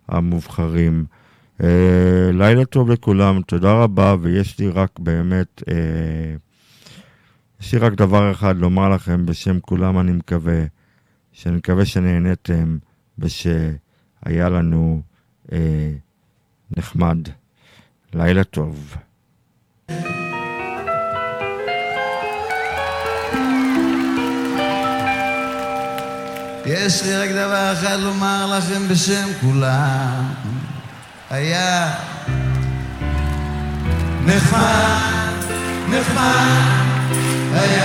[SPEAKER 2] המובחרים. אה, לילה טוב לכולם, תודה רבה, ויש לי רק באמת, אה, יש לי רק דבר אחד לומר לכם בשם כולם, אני מקווה, שאני מקווה שנהניתם ושהיה לנו אה, נחמד. לילה טוב.
[SPEAKER 1] יש לי רק דבר אחד לומר לכם בשם כולם. היה נחמד, נחמד, לא.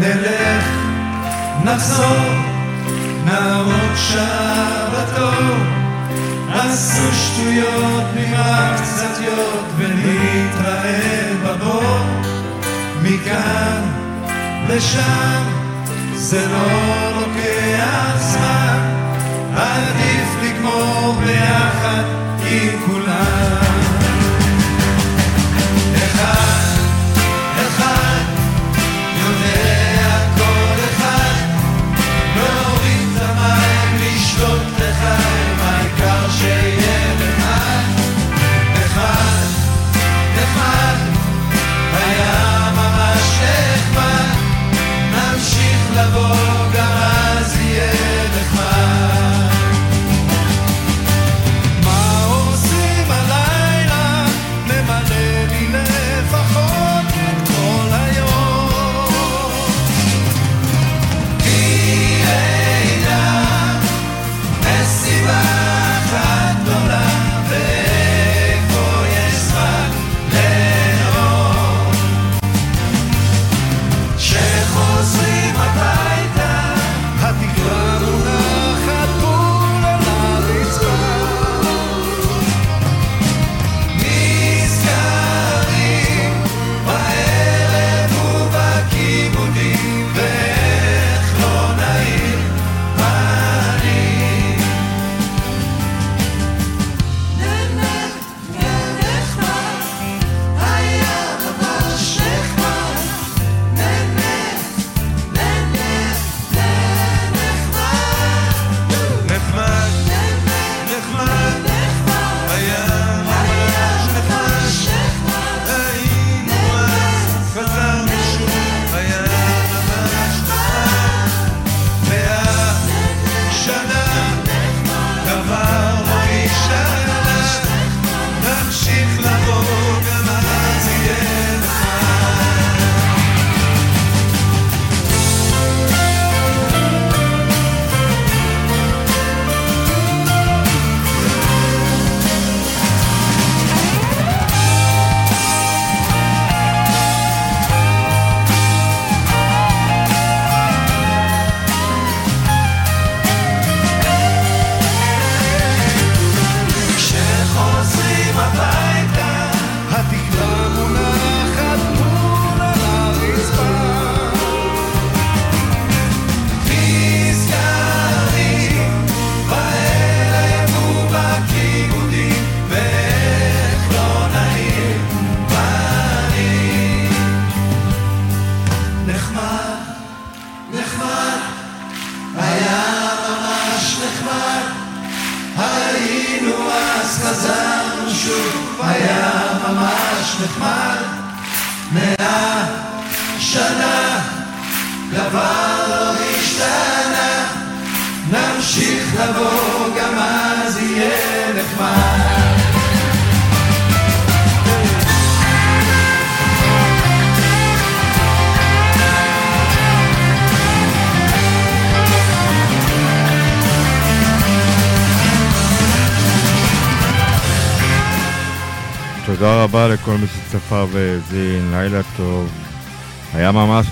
[SPEAKER 1] נלך, נחזור, נעמוד שעה בתור. עשו שטויות, נמרח קצת יוד ונתראה בבור. מכאן לשם, זה לא לוקח זמן. עדיף לגמור ביחד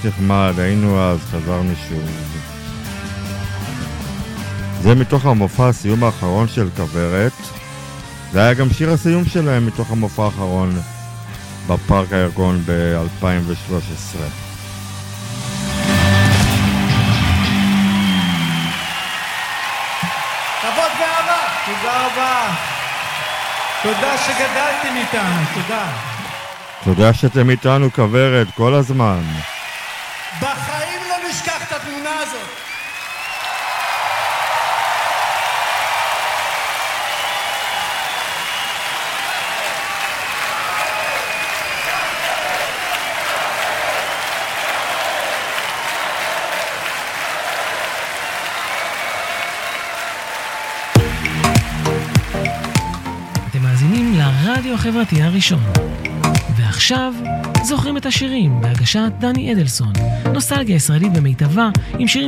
[SPEAKER 1] נחמד,
[SPEAKER 2] היינו אז, חזרנו שוב. זה מתוך המופע הסיום האחרון של כוורת. זה היה גם שיר הסיום שלהם מתוך המופע האחרון בפארק הירקון ב-2013.
[SPEAKER 19] כבוד ואהבה. תודה רבה. תודה שגדלתם איתנו, תודה.
[SPEAKER 2] תודה שאתם איתנו כוורת כל הזמן.
[SPEAKER 20] הראשון. ועכשיו, זוכרים את השירים בהגשת דני אדלסון. נוסטלגיה ישראלית במיטבה, עם שירים